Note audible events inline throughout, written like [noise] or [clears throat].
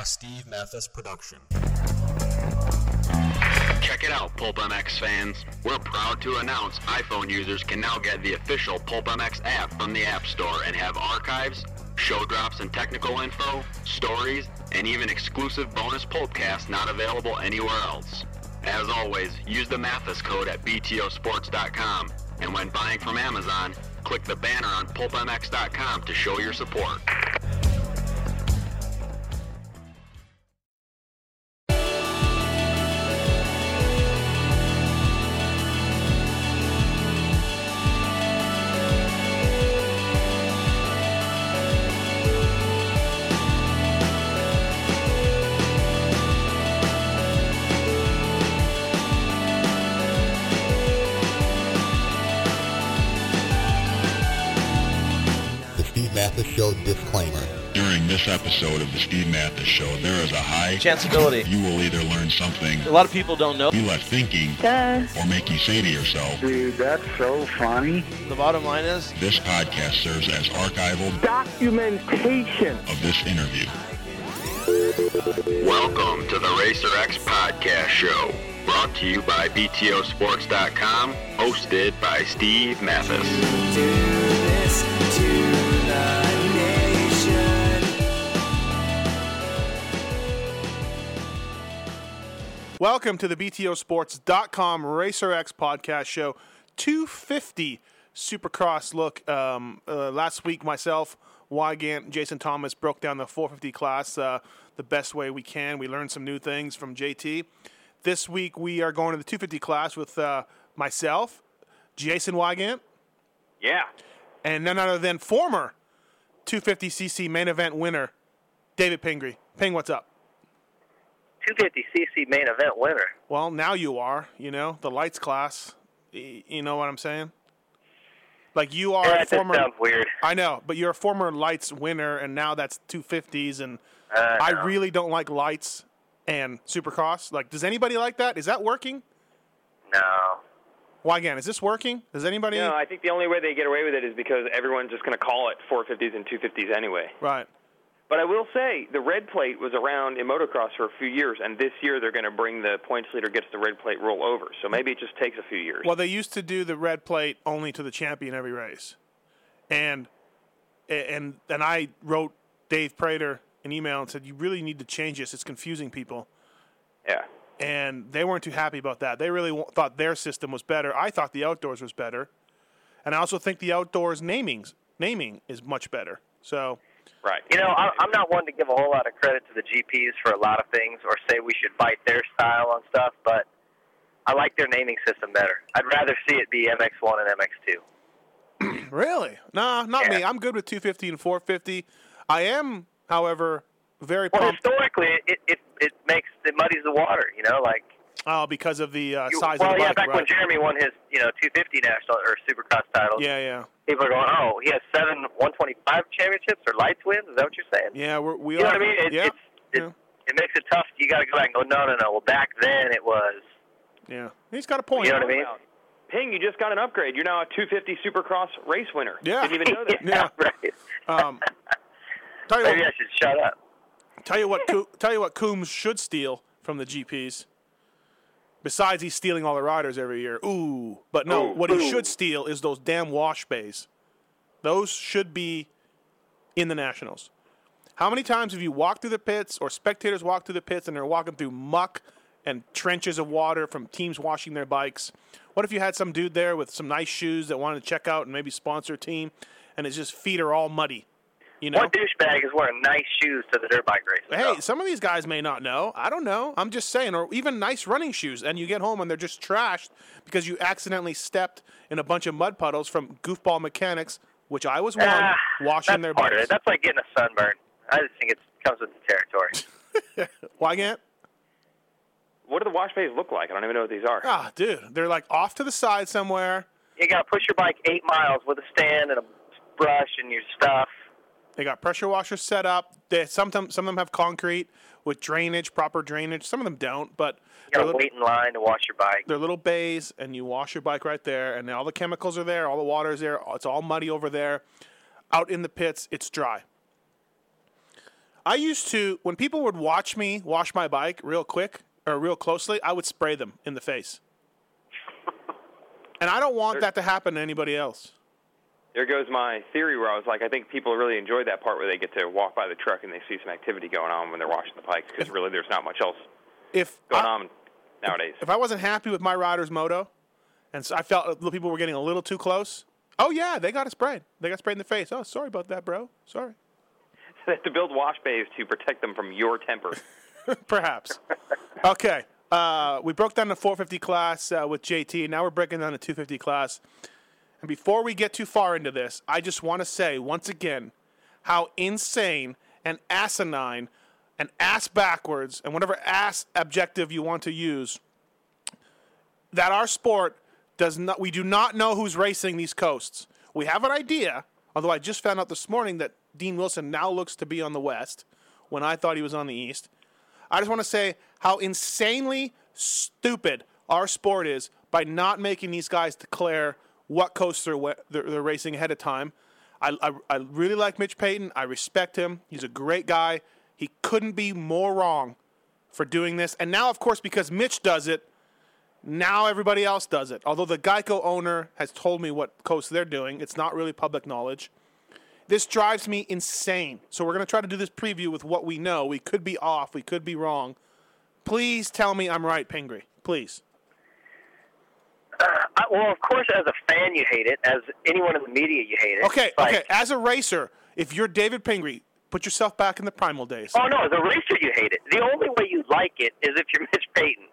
A Steve Matthes production. Check it out, Pulp MX fans. We're proud to announce iPhone users can now get the official Pulp MX app from the App Store and have archives, show drops and technical info, stories, and even exclusive bonus Pulpcasts not available anywhere else. As always, use the Matthes code at btosports.com, and when buying from Amazon, click the banner on pulpmx.com to show your support. Episode of the Steve Matthes Show, there is a high Chanceability. you will either learn something A lot of people don't know. you left thinking Duh. or make you say to yourself, Dude, that's so funny. The bottom line is, this podcast serves as archival Documentation. of this interview. Welcome to the Racer X Podcast Show, brought to you by BTOsports.com, hosted by Steve Matthes. Welcome to the BTOsports.com Racer X podcast show 250 Supercross look. Um, uh, last week, myself, Weigandt, Jason Thomas broke down the 450 class uh, the best way we can. We learned some new things from JT. This week, we are going to the 250 class with uh, myself, Jason Weigandt, Yeah. and none other than former 250cc main event winner, David Pingree. Ping, what's up? 250cc main event winner. Well, now you are. You know the lights class. You know what I'm saying? Like you are Yeah, a that former. sounds weird. I know, but you're a former lights winner, and now that's 250s, and Uh, I no. really don't like lights and supercross. Like, does anybody like that? Is that working? No. Why again? Is this working? Does anybody? No, I think the only way they get away with it is because everyone's just going to call it 450s and 250s anyway. Right. But I will say the red plate was around in motocross for a few years, and this year they're going to bring the points leader gets the red plate roll over. So maybe it just takes a few years. Well, they used to do the red plate only to the champion every race, and and and I wrote Dave Prater an email and said you really need to change this. It's confusing people. yeah. and they weren't too happy about that. They really thought their system was better. I thought the outdoors was better, and I also think the outdoors namings naming is much better. So Right. You know, I- I'm not one to give a whole lot of credit to the GPs for a lot of things or say we should fight their style on stuff, but I like their naming system better. I'd rather see it be MX1 and MX2. [clears throat] really, nah, not me. I'm good with 250 and 450. I am, however, very Well, pumped historically, it, it it makes it muddies the water. You know, like oh, because of the uh, size well, of the yeah, bike. back when? Jeremy won his you know 250 national or Supercross titles, yeah, yeah, people are going, oh, he has seven 125 championships or lights wins. Is that what you're saying? yeah. We're, we You know what I mean? It, yeah, it's, it, yeah. it makes it tough. You got to go back and go, no, no, no. Well, back then it was. yeah. He's got a point. You know what I mean? Ping, you just got an upgrade. You're now a 250 Supercross race winner. Yeah. Didn't even know that. [laughs] Yeah. [laughs] right. Um, tell you Maybe I should shut up. Tell you what, Co- tell you what, Coombs should steal from the GPs. Besides, he's stealing all the riders every year. Ooh, but no, Ooh. what he should steal is those damn wash bays. Those should be in the nationals. How many times have you walked through the pits, or spectators walked through the pits, and they're walking through muck and trenches of water from teams washing their bikes? What if you had some dude there with some nice shoes that wanted to check out and maybe sponsor a team, and his just feet are all muddy? You know, One douchebag is wearing nice shoes to the dirt bike race. Hey, some of these guys may not know. I don't know. I'm just saying, or even nice running shoes, and you get home and they're just trashed because you accidentally stepped in a bunch of mud puddles from goofball mechanics, which I was one, Ah, washing their part bikes. That's like getting a sunburn. I just think it comes with the territory. [laughs] Why can't? What do the wash bays look like? I don't even know what these are. Ah, dude, they're like off to the side somewhere. You got to push your bike eight miles with a stand and a brush and your stuff. They got pressure washers set up. They sometimes some of them have concrete with drainage, proper drainage. Some of them don't, but You got they're to little, wait in line to wash your bike. they're little bays, and you wash your bike right there, and all the chemicals are there, all the water is there. It's all muddy over there. Out in the pits, it's dry. I used to when people would watch me wash my bike real quick or real closely, I would spray them in the face. and I don't want that to happen to anybody else. There goes my theory where I was like, I think people really enjoy that part where they get to walk by the truck and they see some activity going on when they're washing the bikes because really there's not much else If going I, on nowadays. if I wasn't happy with my rider's moto, and so I felt the people were getting a little too close, oh yeah, they got it sprayed. They got sprayed in the face. Oh, sorry about that, bro. Sorry. [laughs] They have to build wash bays to protect them from your temper. [laughs] Perhaps. okay. Uh, we broke down the 450 class uh, with JT. Now we're breaking down the 250 class. And before we get too far into this, I just want to say once again how insane and asinine and ass backwards and whatever ass objective you want to use that our sport does not. We do not know who's racing these coasts. We have an idea, although I just found out this morning that Dean Wilson now looks to be on the west when I thought he was on the east. I just want to say how insanely stupid our sport is by not making these guys declare what coast they're, they're, racing ahead of time. I, I, I really like Mitch Payton. I respect him. He's a great guy. He couldn't be more wrong for doing this. And now, of course, because Mitch does it, now everybody else does it. Although the Geico owner has told me what coast they're doing, it's not really public knowledge. This drives me insane. So we're going to try to do this preview with what we know. We could be off. We could be wrong. Please tell me I'm right, Pingree. Please. Uh, I, well, of course, as a fan, you hate it. As anyone in the media, you hate it. Okay, Like, okay. As a racer, if you're David Pingree, put yourself back in the primal days. Oh no, as a racer, you hate it. The only way you like it is if you're [laughs] Mitch Payton,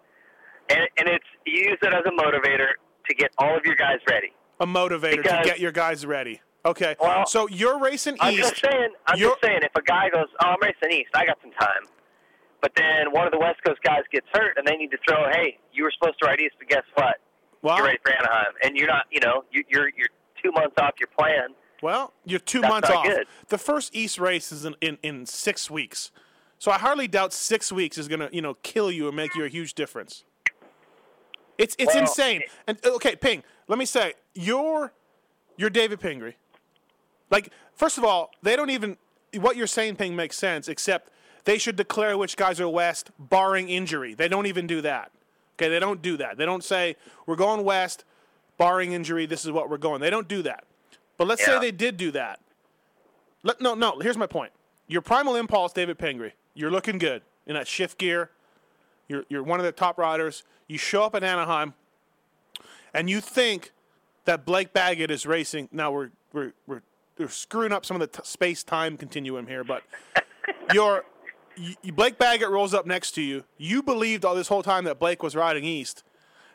and and it's you use it as a motivator to get all of your guys ready. A motivator to get your guys ready. Okay. Well, so you're racing east. I'm just saying. I'm just saying. If a guy goes, "Oh, I'm racing east. I got some time," but then one of the West Coast guys gets hurt, and they need to throw, "Hey, you were supposed to ride east, but guess what? Well, You're ready for Anaheim, and you're not. You know, you, you're you're two months off your plan." Well, you're two That's months off. good. The first East race is in, in, in six weeks. So I hardly doubt six weeks is gonna, you know, kill you and make you a huge difference. It's it's Well, insane. And okay, Ping, let me say, you're you're David Pingree. Like, first of all, they don't even what you're saying, Ping, makes sense, except they should declare which guys are west, barring injury. They don't even do that. Okay, they don't do that. They don't say, We're going west, barring injury, this is what we're going. They don't do that. But let's say they did do that. Let, no, no, here's my point. Your primal impulse, David Pingree, you're looking good in that shift gear. You're, you're one of the top riders. You show up at Anaheim, and you think that Blake Baggett is racing. Now we're we're we're, we're screwing up some of the t- space time continuum here, but [laughs] you're you, Blake Baggett rolls up next to you. You believed all this whole time that Blake was riding east,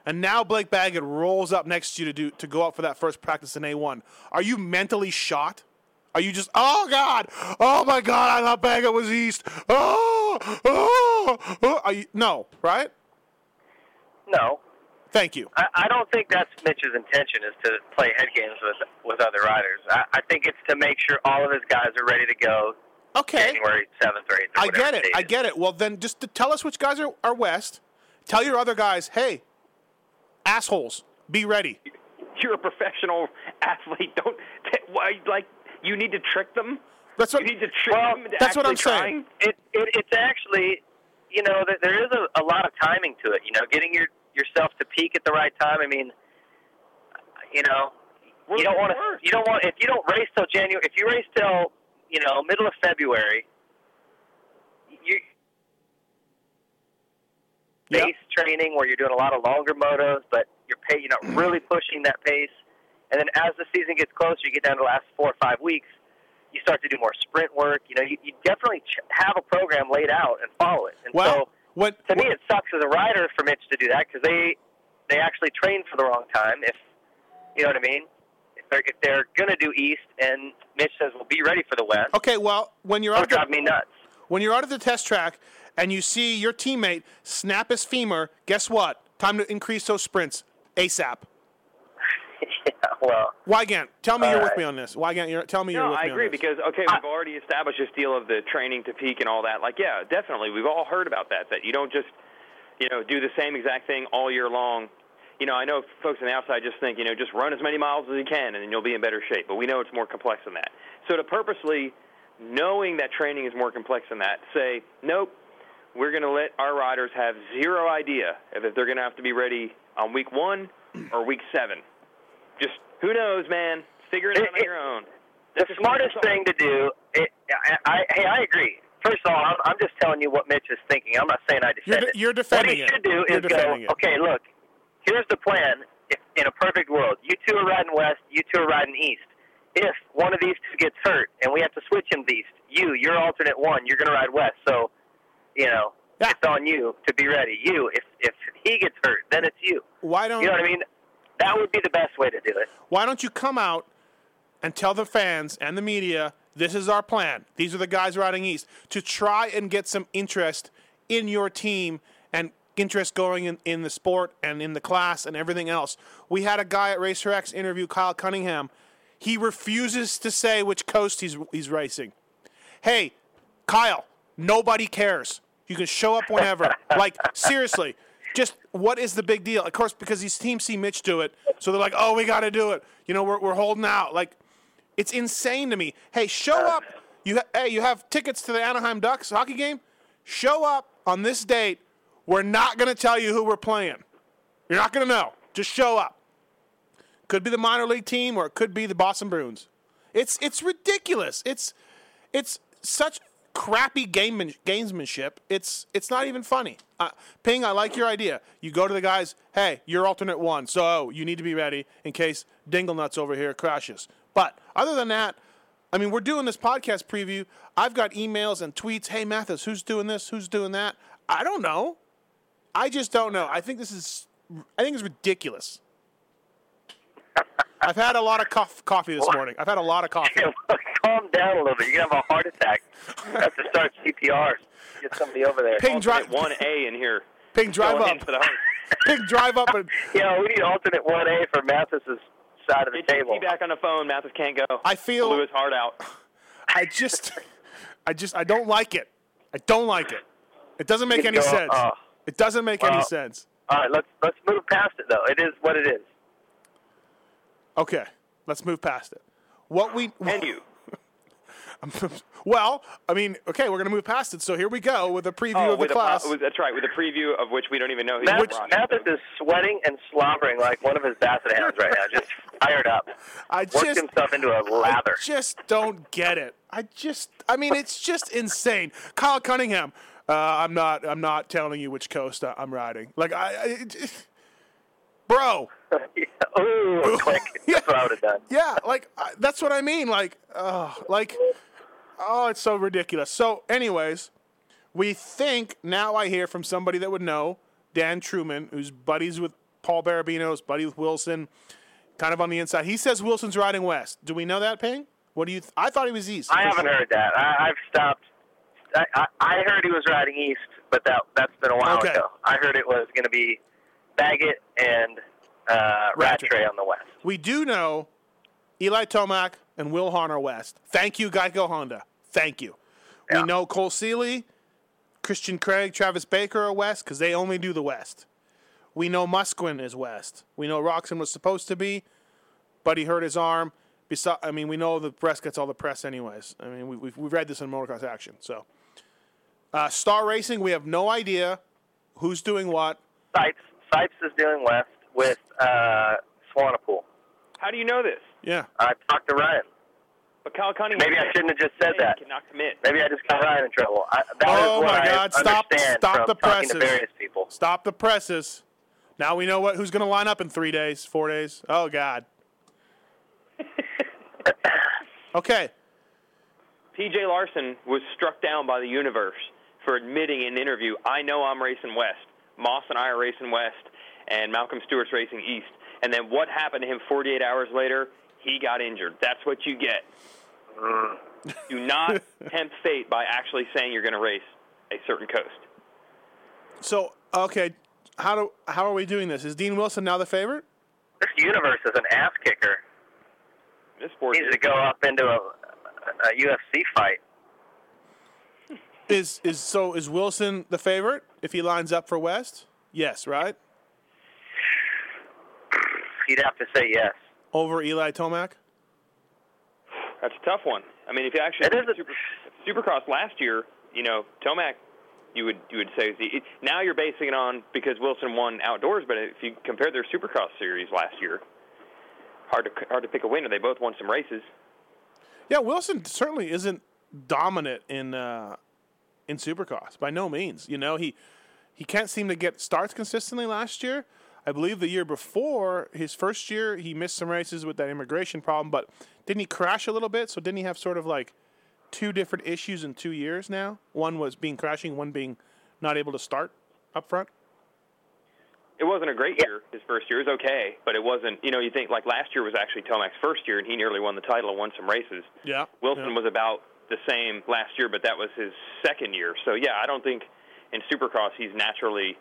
and now Blake Baggett rolls up next to you to do to go out for that first practice in A1. Are you mentally shot? Are you just oh god, oh my god, I thought Baggett was east. Oh, oh, oh. Are you, no, right? No, Thank you. I, I don't think that's Mitch's intention is to play head games with with other riders. I, I think it's to make sure all of his guys are ready to go Okay. January seventh or eighth. I get it. I get it. Well, then just to tell us which guys are, are west. Tell your other guys, hey, assholes, be ready. You're a professional athlete. Don't t- why like you need to trick them. That's what. You need to trick Well, them. Into that's what I'm actually saying. It, it it's actually, you know, th- there is a, a lot of timing to it. You know, getting your yourself to peak at the right time. I mean, you know, you don't want to. You don't want if you don't race till January. If you race till you know middle of February, you pace training where you're doing a lot of longer motos, but you're pay, you're not really [clears throat] pushing that pace. And then as the season gets closer, you get down to the last four or five weeks. You start to do more sprint work. You know, you, you definitely ch- have a program laid out and follow it. And Well, so, what? to me, it sucks as a rider for Mitch to do that because they they actually train for the wrong time. If you know what I mean. If they're, if they're gonna do East, and Mitch says, "Well, be ready for the West," Okay, well, when you're out would the, drive me nuts. when you're out of the test track and you see your teammate snap his femur, guess what? Time to increase those sprints ASAP. [laughs] yeah, well, Weigandt, tell me you're with me uh, on this. Weigandt, you're, tell me you're No, with I me agree on this. because okay, we've already established this deal of the training to peak and all that. Like, yeah, definitely, we've all heard about that. That you don't just, you know, do the same exact thing all year long. You know, I know folks on the outside just think, you know, just run as many miles as you can and then you'll be in better shape. But we know it's more complex than that. So to purposely knowing that training is more complex than that, say, nope, we're going to let our riders have zero idea if they're going to have to be ready on week one or week seven. Just who knows, man? Figure it, It- out on it- your own. The smartest thing to do. It, I, I, hey, I agree. First of all, I'm, I'm just telling you what Mitch is thinking. I'm not saying I You're, defend de- it. you're defending it. what he it. should do You're is go, it. okay, look, here's the plan. If, in a perfect world, you two are riding west, you two are riding east. If one of these two gets hurt and we have to switch him east, you, you're alternate one, you're going to ride west. So, you know, Yeah. it's on you to be ready. You, if if he gets hurt, then it's you. Why don't You know what I mean? That would be the best way to do it. Why don't you come out and tell the fans and the media this is our plan? These are the guys riding east to try and get some interest in your team and interest going in, in the sport and in the class and everything else. We had a guy at Racer X interview Kyle Cunningham. He refuses to say which coast he's he's racing. Hey, Kyle, nobody cares. You can show up whenever. [laughs] like seriously, just what is the big deal? Of course, because these teams see Mitch do it, so they're like, "Oh, we got to do it." You know, we're we're holding out. Like, it's insane to me. Hey, show up. You ha- hey, you have tickets to the Anaheim Ducks hockey game. Show up on this date. We're not going to tell you who we're playing. You're not going to know. Just show up. Could be the minor league team, or it could be the Boston Bruins. It's it's ridiculous. It's it's such crappy gameman, gamesmanship. It's it's not even funny. Uh, Ping, I like your idea. You go to the guys. Hey, you're alternate one, so you need to be ready in case Dinglenuts over here crashes. But other than that, I mean, we're doing this podcast preview. I've got emails and tweets. Hey, Matthes, who's doing this? Who's doing that? I don't know. I just don't know. I think this is. I think it's ridiculous. I've had a lot of cof- coffee this morning. I've had a lot of coffee. [laughs] Calm down a little bit. You're gonna have a heart attack. You have to start CPR. Get somebody over there. Ping, drive. One A in here. Ping, drive Going up. into. [laughs] Ping, drive up and [laughs] Yeah, we need alternate one A for Matthes's side of the Get table. JT back on the phone. Matthes can't go. I feel- blew his heart out. I just, I just, I don't like it. I don't like it. It doesn't make any Go- sense. uh, It doesn't make any sense. All right, let's let's move past it though. It is what it is. Okay, let's move past it. What we And you. [laughs] well, I mean, okay, we're gonna move past it. So here we go with a preview Oh, of the with a, class. with- that's right. With a preview of which we don't even know who's Matthes, running. Matthes is sweating and slobbering like one of his basset hounds right now, just [laughs] fired up. I Worked just, himself into a lather. I just don't get it. I just, I mean, it's just insane. Kyle Cunningham. Uh, I'm not. I'm not telling you which coast I- I'm riding. Like I, I it- bro. [laughs] Ooh, click. [laughs] That's what I would have done. Yeah, like I, that's what I mean. Like, uh, like, oh, it's so ridiculous. So, anyways, we think now I hear from somebody that would know Dan Truman, who's buddies with Paul Barabinos, buddy with Wilson, kind of on the inside. He says Wilson's riding west. Do we know that, Ping? What do you? Th- I thought he was east. I haven't sure. heard that. I, I've stopped. I, I, heard he was riding east, but that that's been a while Okay. ago. I heard it was going to be Baggett and uh, Rattray. Rattray on the west. We do know Eli Tomac and Will Hahn are west. Thank you, Geico Honda. Thank you. Yeah. We know Cole Seely, Christian Craig, Travis Baker are west because they only do the west. We know Musquin is west. We know Roczen was supposed to be, but he hurt his arm. Besi- I mean, we know the press gets all the press anyways. I mean, we, we've, we've read this in Motocross Action. So, uh, Star Racing, we have no idea who's doing what. Sipes, Sipes is doing west with uh, Swanepoel. How do you know this? Yeah. I talked to Ryan. But Kyle Cunningham. Maybe I shouldn't have just said He that. Cannot commit. Maybe I just got Ryan in trouble. I, that Oh, is what my I God. Stop- stop from the talking to presses. various people. Stop the presses. Now we know what who's going to line up in three days, four days. Oh God. [laughs] okay. PJ Larson was struck down by the universe for admitting in an interview, I know I'm racing west. Moss and I are racing west, and Malcolm Stewart's racing east. And then what happened to him 48 hours later? He got injured. That's what you get. Mm. Do not [laughs] tempt fate by actually saying you're going to race a certain coast. So okay, how do how are we doing this? Is Dean Wilson now the favorite? This universe is an ass kicker. This sport needs to go up into a, a UFC fight. Is is so is Wilson the favorite if he lines up for West? Yes, right? He'd have to say yes. Over Eli Tomac? That's a tough one. I mean, if you actually It look Super, Supercross last year, you know, Tomac, you would you would say it, now you're basing it on because Wilson won outdoors, but if you compare their Supercross series last year, hard to hard to pick a winner. They both won some races. Yeah, Wilson certainly isn't dominant in uh, in Supercross by no means. You know, he he can't seem to get starts consistently last year. I believe the year before his first year, he missed some races with that immigration problem. But didn't he crash a little bit? So didn't he have sort of like two different issues in two years now? One was being crashing, one being not able to start up front. It wasn't a great year. His first year It was okay, but it wasn't. You know, you think like last year was actually Tomac's first year, and he nearly won the title and won some races. Yeah. Wilson yeah. was about the same last year, but that was his second year. So yeah, I don't think in Supercross he's naturally.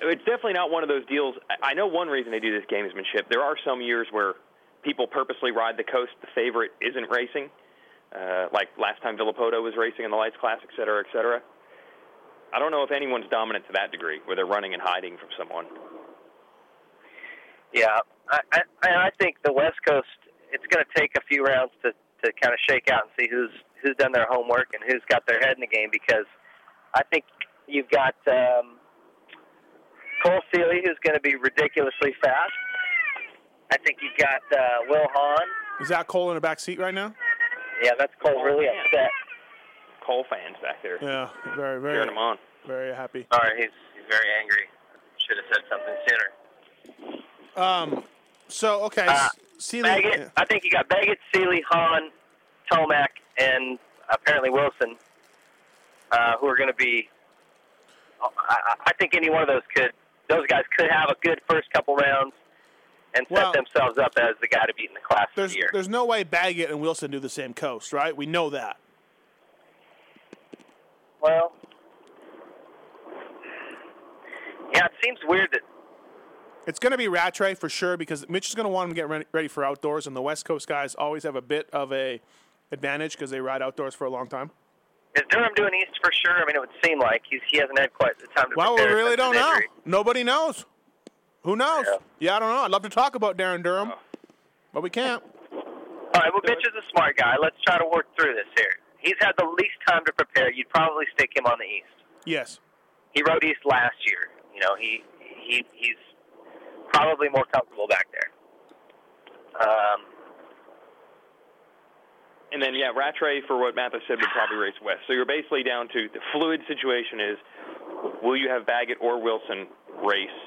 It's definitely not one of those deals. I know one reason they do this gamesmanship. There are some years where people purposely ride the coast. The favorite isn't racing, uh, like last time Villopoto was racing in the Lights Class, et cetera, et cetera. I don't know if anyone's dominant to that degree, where they're running and hiding from someone. Yeah, I, I, I think the West Coast. It's going to take a few rounds to to kind of shake out and see who's who's done their homework and who's got their head in the game. Because I think you've got um, Cole Seely, who's going to be ridiculously fast. I think you've got uh, Will Hahn. Is that Cole in the back seat right now? Yeah, that's Cole really man. upset. Cole fans back there Yeah, very, very, cheering him on. very happy. Sorry, he's he's very angry. Should have said something sooner. Um, so okay, Uh, Seely. Baggett. I think you got Baggett, Seely, Hahn, Tomac, and apparently Wilson, uh, who are going to be. I, I- think any one of those could. Those guys could have a good first couple rounds and set Well- themselves up as the guy to beat in the class There's the year. there's no way Baggett and Wilson do the same coast, right? We know that. Well, yeah, it seems weird that It's going to be Rattray for sure because Mitch is going to want him to get ready for outdoors, and the West Coast guys always have a bit of a advantage because they ride outdoors for a long time. is Durham doing East for sure. I mean, it would seem like he's he hasn't had quite the time to Well, we really don't know. Nobody knows. Who knows? Yeah. Yeah. I don't know. I'd love to talk about Darryn Durham, but we can't. All right, well, Mitch is a smart guy. Let's try to work through this here. He's had the least time to prepare. You'd probably stick him on the East. Yes. He rode East last year. You know, he he he's probably more comfortable back there. Um, And then, yeah, Rattray, for what Matthes said, would probably race west. So you're basically down to the fluid situation is will you have Baggett or Wilson race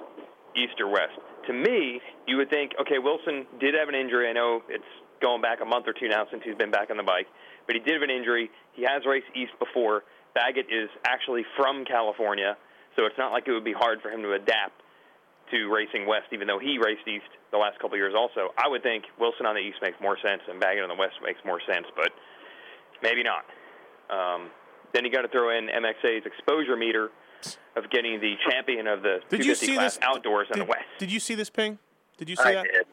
east or west? To me, you would think, okay, Wilson did have an injury. I know it's going back a month or two now since he's been back on the bike, but he did have an injury. He has raced east before. Baggett is actually from California, so it's not like it would be hard for him to adapt to racing west, even though he raced east the last couple of years also. I would think Wilson on the east makes more sense and Baggett on the west makes more sense, but maybe not. Um, then you got to throw in MXA's exposure meter of getting the champion of the Did you 250 see class this outdoors in the west. Did you see this ping? Did you see I that? did.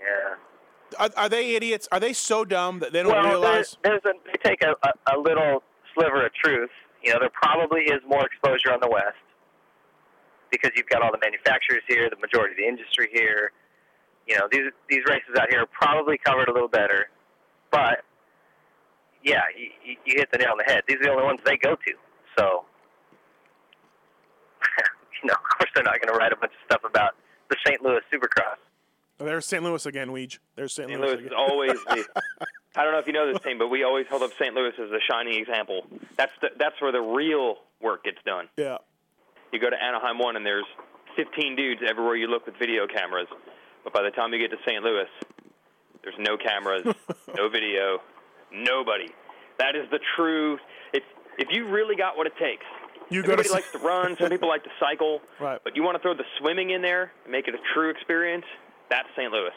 Yeah. Are, are they idiots? Are they so dumb that they don't well, realize? there's, there's a, they take a, a, a little sliver of truth. You know, there probably is more exposure on the West because you've got all the manufacturers here, the majority of the industry here. You know, these these races out here are probably covered a little better, but yeah, you, you you hit the nail on the head. These are the only ones they go to. So, [laughs] you know, of course, they're not going to write a bunch of stuff about the St. Louis Supercross. Oh, there's St. Louis again, Weege. There's St. St. Louis. Louis is always the. [laughs] I don't know if you know this team, but we always hold up St. Louis as a shining example. That's the, that's where the real work gets done. Yeah. You go to Anaheim one, and there's 15 dudes everywhere you look with video cameras. But by the time you get to St. Louis, there's no cameras, [laughs] no video, nobody. That is the true. If if you really got what it takes, You go to everybody likes to run. Some people like to cycle. [laughs] Right. But you want to throw the swimming in there and make it a true experience. That's St. Louis.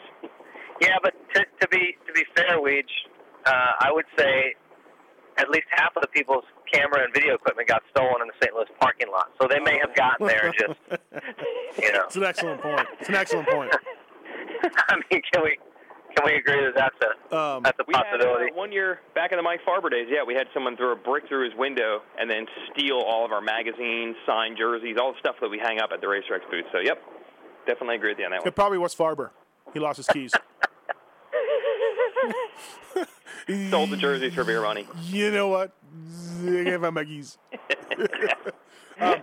Yeah, but to, to be to be fair, Weege, uh, I would say at least half of the people's camera and video equipment got stolen in the St. Louis parking lot. So they may have gotten there just, [laughs] you know. It's an excellent point. It's an excellent point. [laughs] I mean, can we can we agree that that's a Um, that's a We had possibility? uh, one year back in the Mike Farber days. Yeah, we had someone throw a brick through his window and then steal all of our magazines, signed jerseys, all the stuff that we hang up at the Racer X booth. So, yep, definitely agree with you on that one. It probably was Farber. He lost his keys. [laughs] sold the jerseys for beer money. You know what? I gave him Muggies. [laughs] um,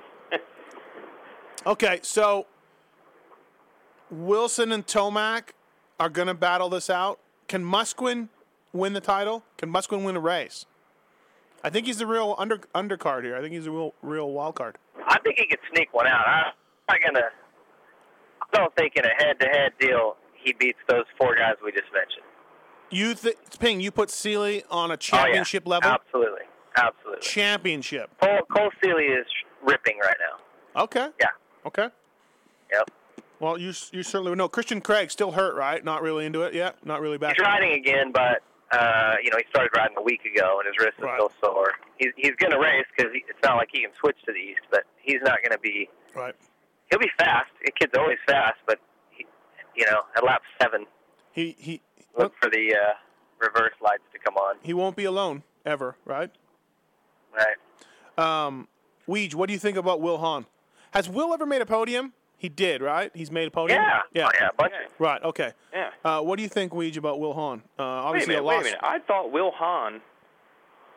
okay, so Wilson and Tomac are going to battle this out. Can Musquin win the title? Can Musquin win a race? I think he's the real under undercard here. I think he's a real real wild card. I think he could sneak one out. I'm not gonna. I don't think in a head-to-head deal he beats those four guys we just mentioned. You th- Ping, you put Seely on a Oh, yeah. championship level. Absolutely, absolutely. Championship. Cole, Cole Seely is ripping right now. Okay. Yeah. Okay. Yep. Well, you you certainly would know. Christian Craig still hurt, right? Not really into it yet. Not really back. He's riding again, but uh, you know he started riding a week ago, and his wrist is Right. still sore. He's he's going to race because it's not like he can switch to the east, but he's not going to be. Right. He'll be fast. The kid's always fast, but he, you know at lap seven, He he look for the uh, reverse lights to come on. he won't be alone ever, right? Right. Um, Weege, what do you think about Will Hahn? Has Will ever made a podium? He did, right? He's made a podium. Yeah. Yeah. Oh, yeah. A bunch of Right. Okay. Yeah. Uh, what do you think, Weege, about Will Hahn? Uh, Wait a minute, a wait a minute. I thought Will Hahn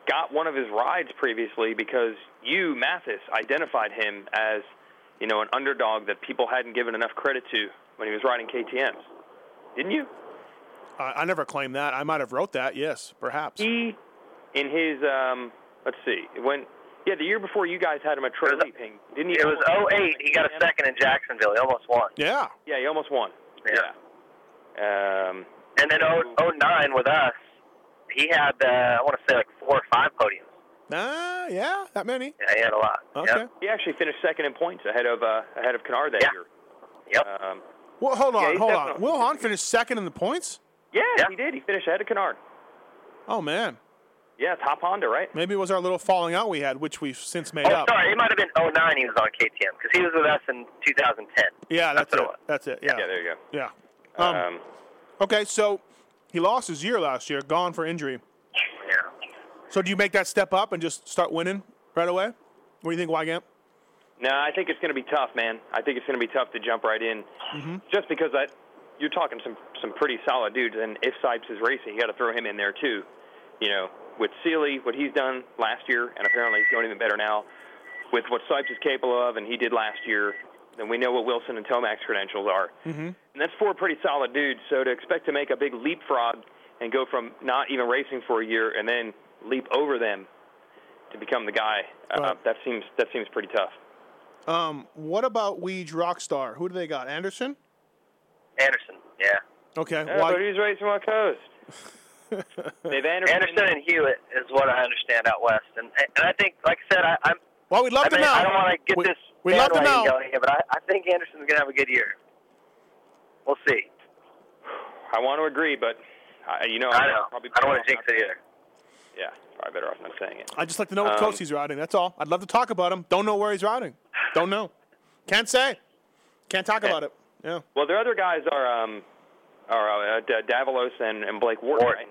got one of his rides previously because you, Matthes, identified him as, you know, an underdog that people hadn't given enough credit to when he was riding KTM's. Didn't you? I, I never claimed that. I might have wrote that. Yes, perhaps. He, in his, um, let's see, when, yeah, the year before you guys had him at Trey Leaping, didn't he? It was almost- 08. He got a second in Jacksonville. He almost won. Yeah. Yeah, he almost won. Yeah. Um, And then 0, 09 with us, he had uh, I want to say like four or five podiums. Ah, yeah, that many. Yeah, he had a lot. Okay. Yep. he actually finished second in points ahead of uh, ahead of Kennard that Yeah. year. Yep. Um, Well, hold on, Yeah, hold on. Will Hahn finished second in the points. Yeah, Yeah. he did. He finished ahead of Kennard. Oh man, Yeah, top Honda, right? maybe it was our little falling out we had, which we've since made Oh, up. sorry. It might have been 09 he was on KTM because he was with us in 2010. Yeah, that's, That's it. That's it. Yeah. Yeah, there you go. Yeah. Um, Um, okay, so he lost his year last year, gone for injury. Yeah. So do you make that step up and just start winning right away? What do you think, Weigandt? no, I think it's going to be tough, man. I think it's going to be tough to jump right in, just because I, you're talking some some pretty solid dudes, and if Sipes is racing, you got to throw him in there too. You know, with Seely, what he's done last year, and apparently he's doing even better now. With what Sipes is capable of, and he did last year, then we know what Wilson and Tomac's credentials are. Mm-hmm. And that's four pretty solid dudes. So to expect to make a big leapfrog and go from not even racing for a year and then leap over them to become the guy, uh, Right. that seems that seems pretty tough. Um, what about Weege Rockstar? Who do they got? Anderson? Anderson. Yeah. Okay. Yeah, why- but he's racing on coast. [laughs] They've Anderson. Anderson and Hewitt is what I understand out west, and and I think, like I said, I, I'm. well, we'd love I, to mean, know. I don't want to get We- this we'd love to bandwagon know. going here, but I, I think Anderson's gonna have a good year. We'll see. I want to agree, but I, you know, I I'm know. Probably I don't want to jinx it either. Yeah, probably better off not saying it. I'd just like to know what Um, coast he's riding. That's all. I'd love to talk about him. Don't know where he's riding. Don't know. Can't say. Can't talk about it. Yeah. Well, their other guys are um, are uh, D- Davalos and, and Blake Wharton. Wharton.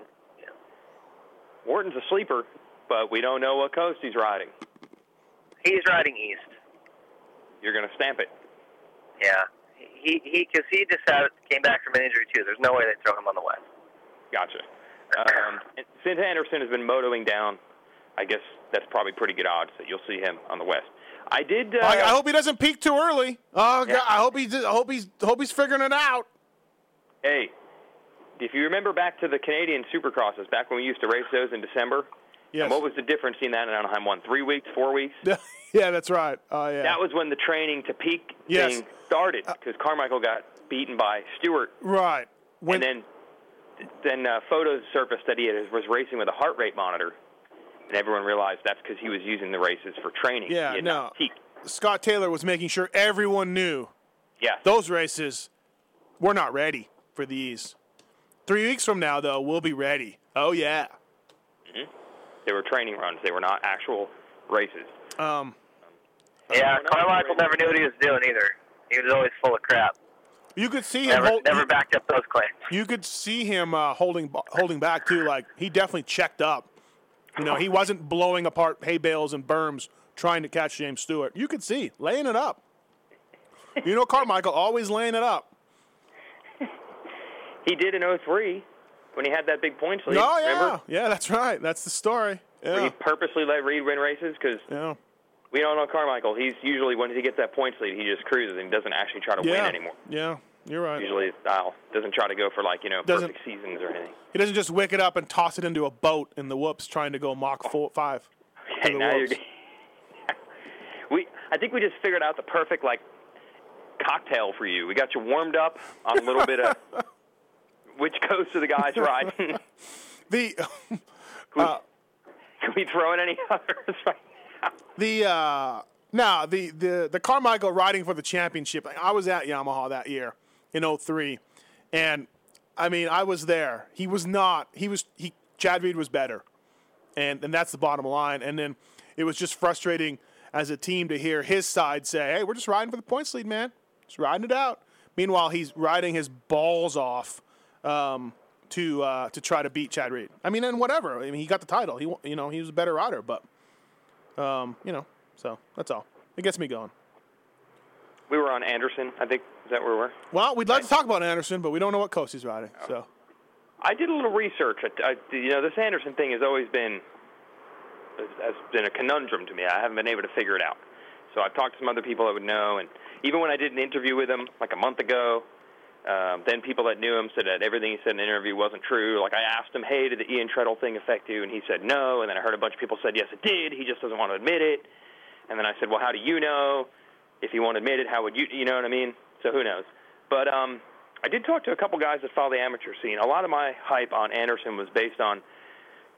Wharton's a sleeper, but we don't know what coast he's riding. He's riding east. You're going to stamp it. Yeah. He he because he just had, came back from an injury too. There's no way they throw him on the west. Gotcha. Um, and since Anderson has been motoing down, I guess that's probably pretty good odds that you'll see him on the west. I did. Uh, I, I hope he doesn't peak too early. Oh Yeah. God, I hope he's. I hope he's. Hope he's figuring it out. Hey, if you remember back to the Canadian Supercrosses, back when we used to race those in December, Yes. and what was the difference in that and Anaheim one? Three weeks, four weeks? [laughs] yeah, that's right. Oh yeah. That was when the training to peak Yes. thing started because Carmichael got beaten by Stewart, right. When and then then uh, photos surfaced that he had, was racing with a heart rate monitor, and everyone realized that's because he was using the races for training. Yeah, He had no. Scott Taylor was making sure everyone knew Yeah, those races, we're not ready for these. Three weeks from now, though, we'll be ready. Oh yeah. they were training runs. They were not actual races. Um, Yeah, we're Carmichael never knew what he was doing either. He was always full of crap. you could see him. Never hold, never backed up those claims. you could see him uh, holding holding back too. Like he definitely checked up. You know, he wasn't blowing apart hay bales and berms trying to catch James Stewart. You could see laying it up. You know, Carmichael always laying it up. [laughs] He did in 03. when he had that big points lead. Oh yeah, Remember? yeah, that's right. That's the story. Where he purposely let Reed win races because yeah, we don't know Carmichael. He's usually when he gets that points lead, he just cruises and he doesn't actually try to win anymore. yeah. You're right. Usually style doesn't try to go for like you know Doesn't- perfect seasons or anything. He doesn't just wick it up and toss it into a boat in the whoops trying to go Mach four, five. [laughs] The now you're, [laughs] we I think we just figured out the perfect like cocktail for you. We got you warmed up on a little bit of [laughs] which coast are the guys riding. Can The we, Uh, can we throw in any others right now? the uh now the the the Carmichael riding for the championship. I was at Yamaha that year in 03 and I mean I was there. He was not. He was he Chad Reed was better. And and that's the bottom line. And then it was just frustrating as a team to hear his side say, "Hey, we're just riding for the points lead, man. Just riding it out." Meanwhile, he's riding his balls off um, to uh, to try to beat Chad Reed. I mean, and whatever. I mean, he got the title. He you know he was a better rider, but um, you know, so that's all. It gets me going. We were on Anderson, I think. Is that where we were? Well, we'd like to talk about Anderson, but we don't know what coast he's riding. So I did a little research. I, I, you know, this Anderson thing has always been has been a conundrum to me. I haven't been able to figure it out. So I've talked to some other people that would know, and even when I did an interview with him like a month ago, um, then people that knew him said that everything he said in the interview wasn't true. Like I asked him, "Hey, did the Ian Treadle thing affect you?" And he said no. And then I heard a bunch of people said yes, it did. He just doesn't want to admit it. And then I said, "Well, how do you know? If he won't admit it, how would you? You know what I mean?" So who knows? But um, I did talk to a couple guys that follow the amateur scene. A lot of my hype on Anderson was based on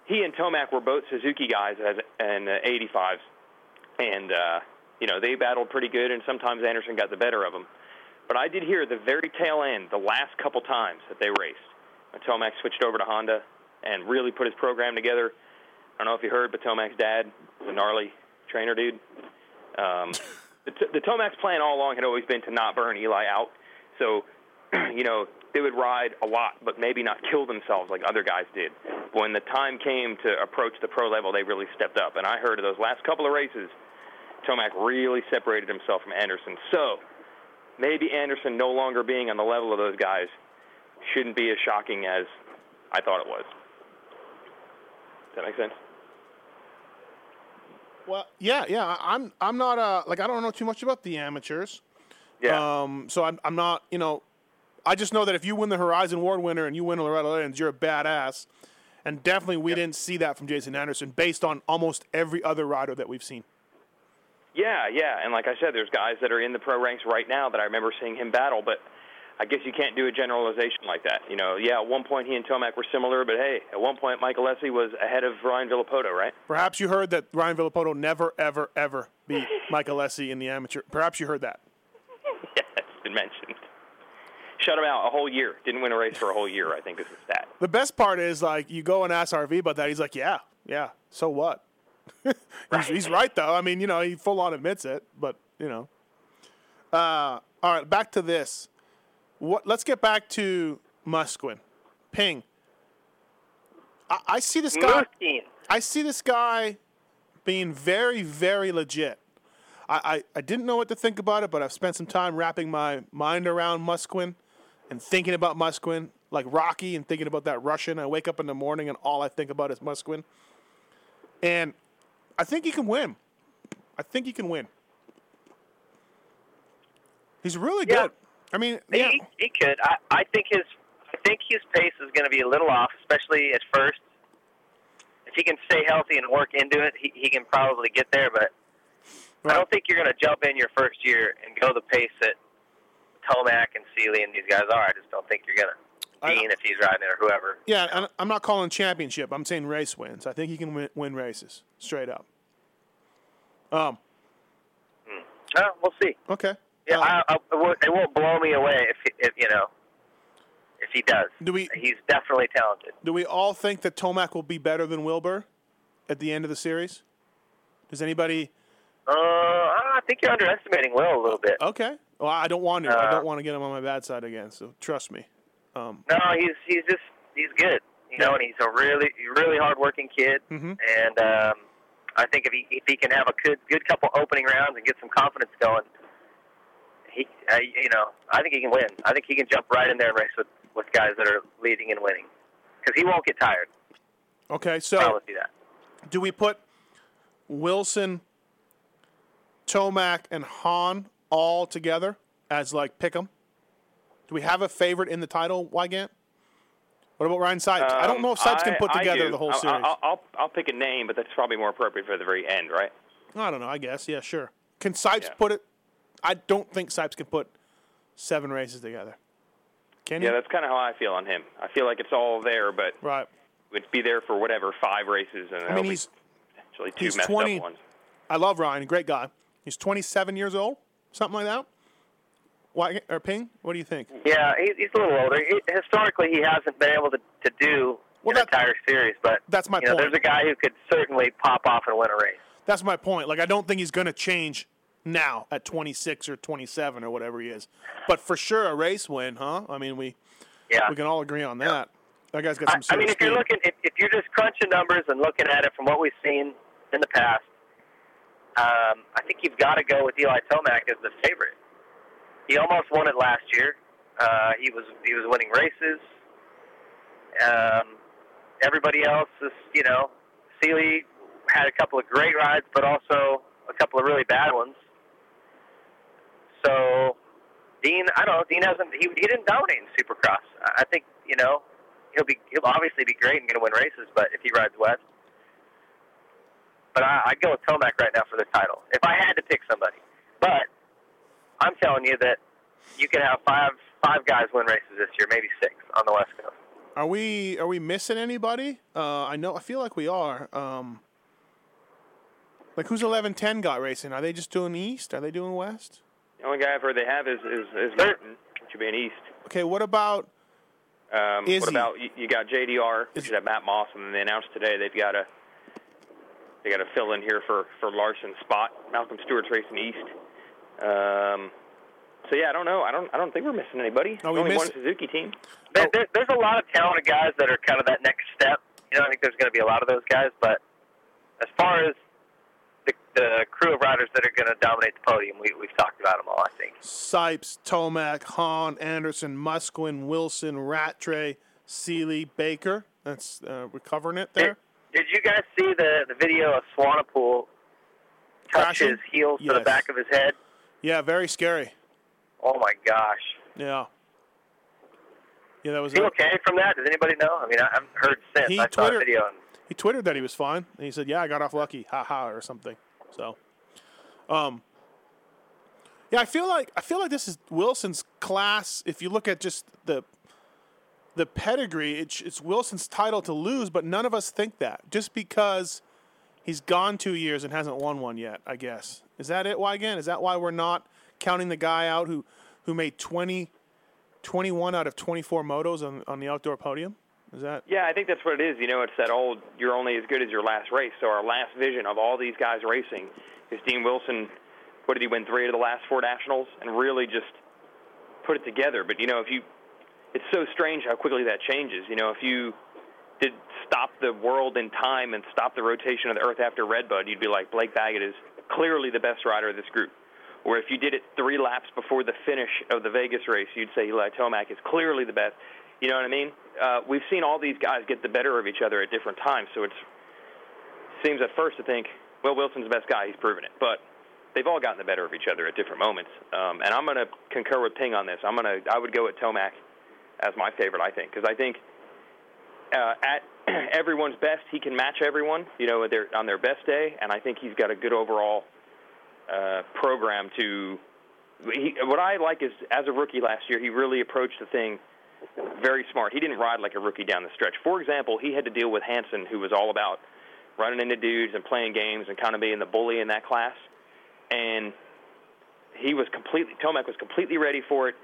he and Tomac were both Suzuki guys as and uh, 85s, and uh, you know they battled pretty good, and sometimes Anderson got the better of them. But I did hear the very tail end, the last couple times that they raced, when Tomac switched over to Honda and really put his program together. I don't know if you heard, but Tomac's dad a gnarly trainer dude. Um, [laughs] the, the Tomac's plan all along had always been to not burn Eli out. So, [clears throat] you know, they would ride a lot, but maybe not kill themselves like other guys did. When the time came to approach the pro level, they really stepped up. And I heard of those last couple of races, Tomac really separated himself from Anderson. So, maybe Anderson no longer being on the level of those guys shouldn't be as shocking as I thought it was. Does that make sense? Well, yeah, yeah. I'm I'm not uh like I don't know too much about the amateurs. Yeah. Um, so I'm, I'm not, you know, I just know that if you win the Horizon Award winner and you win Loretta Lynn's, you're a badass. And definitely we didn't see that from Jason Anderson based on almost every other rider that we've seen. Yeah, yeah, and like I said, there's guys that are in the pro ranks right now that I remember seeing him battle, but I guess you can't do a generalization like that. You know, yeah, at one point he and Tomac were similar, but hey, at one point Michael Essie was ahead of Ryan Villopoto, right? Perhaps you heard that Ryan Villopoto never, ever, ever beat [laughs] Michael Alessi in the amateur. Perhaps you heard that. [laughs] yeah, that's been mentioned. Shut him out a whole year. Didn't win a race for a whole year. I think is the stat. The best part is like you go and ask RV about that. He's like, yeah, yeah. So what? [laughs] he's, he's right though. I mean, you know, he full on admits it, but you know. Uh, all right, back to this. What? Let's get back to Musquin. Ping. I, I see this guy. Musquin. I see this guy being very, very legit. I, I, I didn't know what to think about it, but I've spent some time wrapping my mind around Musquin and thinking about Musquin, like Rocky, and thinking about that Russian. I wake up in the morning and all I think about is Musquin. And I think he can win. I think he can win. He's really Yeah. good. I mean, He, yeah, he could. I, I think his I think his pace is going to be a little off, especially at first. If he can stay healthy and work into it, he, he can probably get there. But I don't think you're going to jump in your first year and go the pace that Tomac and Seely and these guys are. I just don't think you're going to. Dean, if he's riding it, or whoever. yeah. I'm not calling championship. I'm saying race wins. I think he can win, win races straight up. Um. Uh, we'll see. Okay. Yeah, I, I, it won't- blow me away if, he- if you know if he does. Do we- He's definitely talented. Do we all think that Tomac will be better than Wilbur at the end of the series? Does anybody? Uh, I think you're underestimating Will a little bit. Okay. Well, I don't want to. I Uh, don't want to get him on my bad side again. So trust me. Um, No, he's he's just he's good. You know, and he's a really really hardworking kid. Mhm. And um, I think if he if he can have a good good couple opening rounds and get some confidence going, he uh, you know I think he can win. I think he can jump right in there and race with with guys that are leading and winning. because he won't get tired. Okay, so promise you that. do we put Wilson, Tomac, and Hahn all together as like pick 'em? Do we have a favorite in the title, Weigandt? What about Ryan Sipes? I don't know if Sipes can Um, put together the whole I'll, series. I'll, I'll, I'll pick a name, but that's probably more appropriate for the very end, right? I don't know. I guess. Yeah, sure. Can Sipes Yeah. put it? I don't think Sipes can put seven races together. Can he? Yeah, that's kind of how I feel on him. I feel like it's all there, but right. it'd be there for whatever five races, and I mean, he's potentially two he's messed 20 up ones. I love Ryan. Great guy. He's 27 years old, something like that. Why or Ping? What do you think? Yeah, he's a little older. He, historically, he hasn't been able to, to do Well, an entire series, but That's my you know, point. there's a guy who could certainly pop off and win a race. That's my point. Like I don't think he's going to change now at 26 or 27 or whatever he is. But for sure a race win, huh? I mean, we Yeah. we can all agree on that. That guy's got some I mean, serious if you're looking, if, if you're just crunching numbers and looking at it from what we've seen in the past, um, I think you've got to go with Eli Tomac as the favorite. He almost won it last year. Uh, he was he was winning races. Um, everybody else is, you know, Seely had a couple of great rides, but also a couple of really bad ones. So Dean, I don't know. Dean hasn't. He, he didn't dominate in Supercross. I think you know he'll be he'll obviously be great and going to win races. But if he rides west, but I, I'd go with Tomac right now for the title if I had to pick somebody. But I'm telling you that you can have five five guys win races this year, maybe six on the West Coast. Are we are we missing anybody? Uh, I know I feel like we are. Um, like who's 1110 got racing? Are they just doing east? Are they doing west? The only guy I've heard they have is is, is Martin, which would be an East. Okay, what about Um, Izzi. what about you, you got JDR, which Is- is at Matt Moss, and they announced today they've got a they got a fill in here for for Larsen's spot. Malcolm Stewart's racing East. Um, so yeah, I don't know. I don't I don't think we're missing anybody. Are we only miss- one Suzuki team. There, there, there's a lot of talented guys that are kind of that next step. You know, I think there's going to be a lot of those guys. But as far as the, crew of riders that are going to dominate the podium, we, we've talked about them all. I think. Sipes, Tomac, Hahn, Anderson, Musquin, Wilson, Rattray, Seely, Baker? That's uh, we're covering it there. Did, did you guys see the the video of Swanepoel touch his heels to the back of his head? Yeah, very scary. Oh my gosh! Yeah. Yeah, that was Is he it. okay from that? Does anybody know? I mean, I haven't heard since. He I saw the video. And, He twittered that he was fine. And he said, "Yeah, I got off lucky, ha ha, or something." So, um, yeah, I feel like I feel like this is Wilson's class. If you look at just the the pedigree, it's, it's Wilson's title to lose, but none of us think that just because he's gone two years and hasn't won one yet. I guess is that it? Weigandt? Is that why we're not counting the guy out who who made 20, 21 out of twenty four motos on on the outdoor podium? Is that Yeah, I think that's what it is. You know, it's that old "you're only as good as your last race." So our last vision of all these guys racing is Dean Wilson. What did he win? Three of the last four nationals, and really just put it together. But you know, if you, it's so strange how quickly that changes. You know, if you did stop the world in time and stop the rotation of the Earth after Redbud, you'd be like Blake Baggett is clearly the best rider of this group. Or if you did it three laps before the finish of the Vegas race, you'd say Eli Tomac is clearly the best. You know what I mean? Uh, we've seen all these guys get the better of each other at different times, so it seems at first to think, well, Wilson's the best guy. He's proven it. But they've all gotten the better of each other at different moments. Um, and I'm going to concur with Ping on this. I'm going to I would go with Tomac as my favorite. I think because I think uh, at [clears throat] everyone's best, he can match everyone. You know, their, on their best day, and I think he's got a good overall uh, program to. He, what I like is, as a rookie last year, he really approached the thing very smart. He didn't ride like a rookie down the stretch. For example, he had to deal with Hansen, who was all about running into dudes and playing games and kind of being the bully in that class. And he was completely, Tomac was completely ready for it.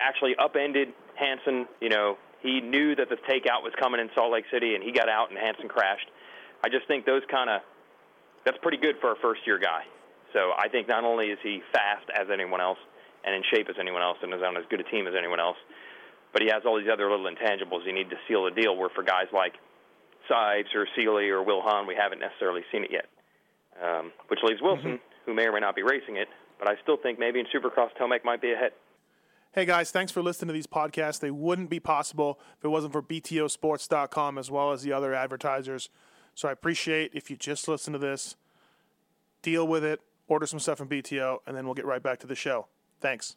Actually, upended Hansen. You know, he knew that the takeout was coming in Salt Lake City, and he got out, and Hansen crashed. I just think those kind of, that's pretty good for a first year guy. So I think not only is he fast as anyone else and in shape as anyone else and is on as good a team as anyone else, but he has all these other little intangibles you need to seal the deal. Where for guys like Sipes or Seely or Will Hahn, we haven't necessarily seen it yet. Um, which leaves Wilson, who may or may not be racing it, but I still think maybe in Supercross Tomac might be ahead. Hey guys, thanks for listening to these podcasts. They wouldn't be possible if it wasn't for BTOsports.com as well as the other advertisers. So I appreciate if you just listen to this, deal with it, order some stuff from BTO, and then we'll get right back to the show. Thanks.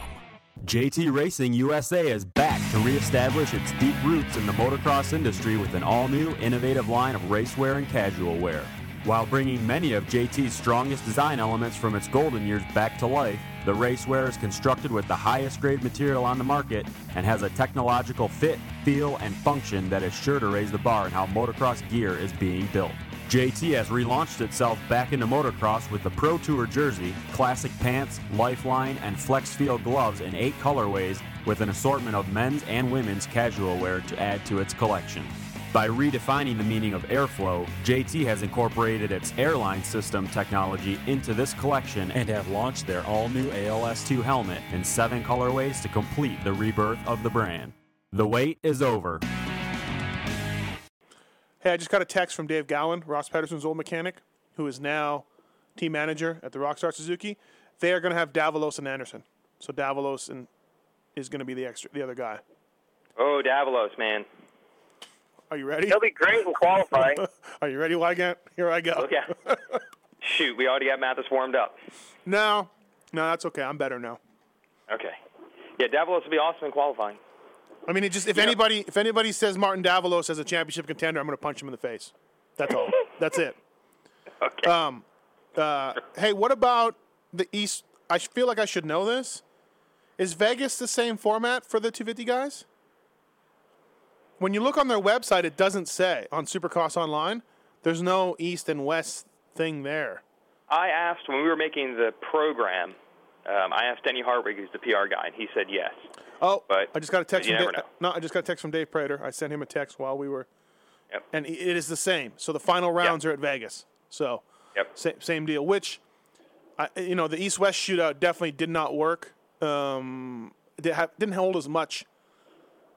JT Racing USA is back to reestablish its deep roots in the motocross industry with an all new, innovative line of racewear and casual wear. While bringing many of JT's strongest design elements from its golden years back to life, the racewear is constructed with the highest grade material on the market and has a technological fit, feel, and function that is sure to raise the bar in how motocross gear is being built. JT has relaunched itself back into motocross with the Pro Tour jersey, classic pants, lifeline, and flex feel gloves in eight colorways with an assortment of men's and women's casual wear to add to its collection. By redefining the meaning of airflow, JT has incorporated its airline system technology into this collection and have launched their all new ALS2 helmet in seven colorways to complete the rebirth of the brand. The wait is over. Hey, I just got a text from Dave Gowan, Ross Pedersen's old mechanic, who is now team manager at the Rockstar Suzuki. They are going to have Davalos and Anderson. So Davalos and is going to be the extra, the other guy. Oh, Davalos, man. Are you ready? He'll be great in qualifying. [laughs] Are you ready, Weigandt? Here I go. Out. [laughs] Shoot, we already got Matthes warmed up. No, no, that's okay. I'm better now. Okay. Yeah, Davalos will be awesome in qualifying. I mean, it just if anybody if anybody says Martin Davalos as a championship contender, I'm going to punch him in the face. That's all. [laughs] That's it. Okay. Um, uh, hey, what about the East? I feel like I should know this. Is Vegas the same format for the 250 guys? When you look on their website, it doesn't say on Supercross Online. There's no East and West thing there. I asked when we were making the program. Um, I asked Denny Hartwig, who's the PR guy, and he said yes. Oh, But I just got a text from Dave, no, I just got a text from Dave Prater. I sent him a text while we were, Yep. and it is the same. So the final rounds are at Vegas. So Yep. same, same deal. Which, I, you know, the East West shootout definitely did not work. Um, didn't hold as much,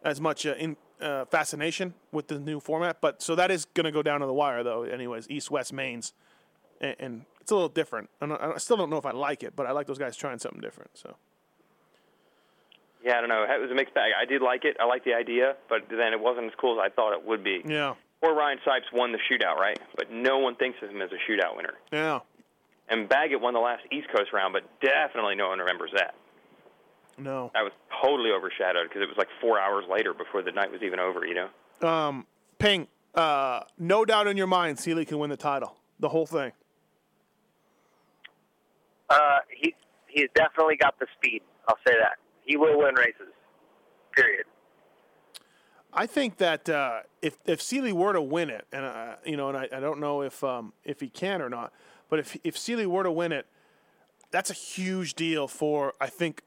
as much uh, in uh, fascination with the new format. But so that is going to go down to the wire, though. Anyways, East West mains, and, and it's a little different. I, I still don't know if I like it, but I like those guys trying something different. So. Yeah, I don't know. It was a mixed bag. I did like it. I liked the idea, but then it wasn't as cool as I thought it would be. Yeah. Or Ryan Sipes won the shootout, right? But no one thinks of him as a shootout winner. Yeah. And Baggett won the last East Coast round, but definitely no one remembers that. No. That was totally overshadowed because it was like four hours later before the night was even over, you know? Um, Ping, uh, no doubt in your mind, Seely can win the title. The whole thing. Uh, he he's definitely got the speed. I'll say that. He will win races. Period. I think that uh, if if Seely were to win it, and uh, you know, and I, I don't know if um, if he can or not, but if if Seely were to win it, that's a huge deal for I think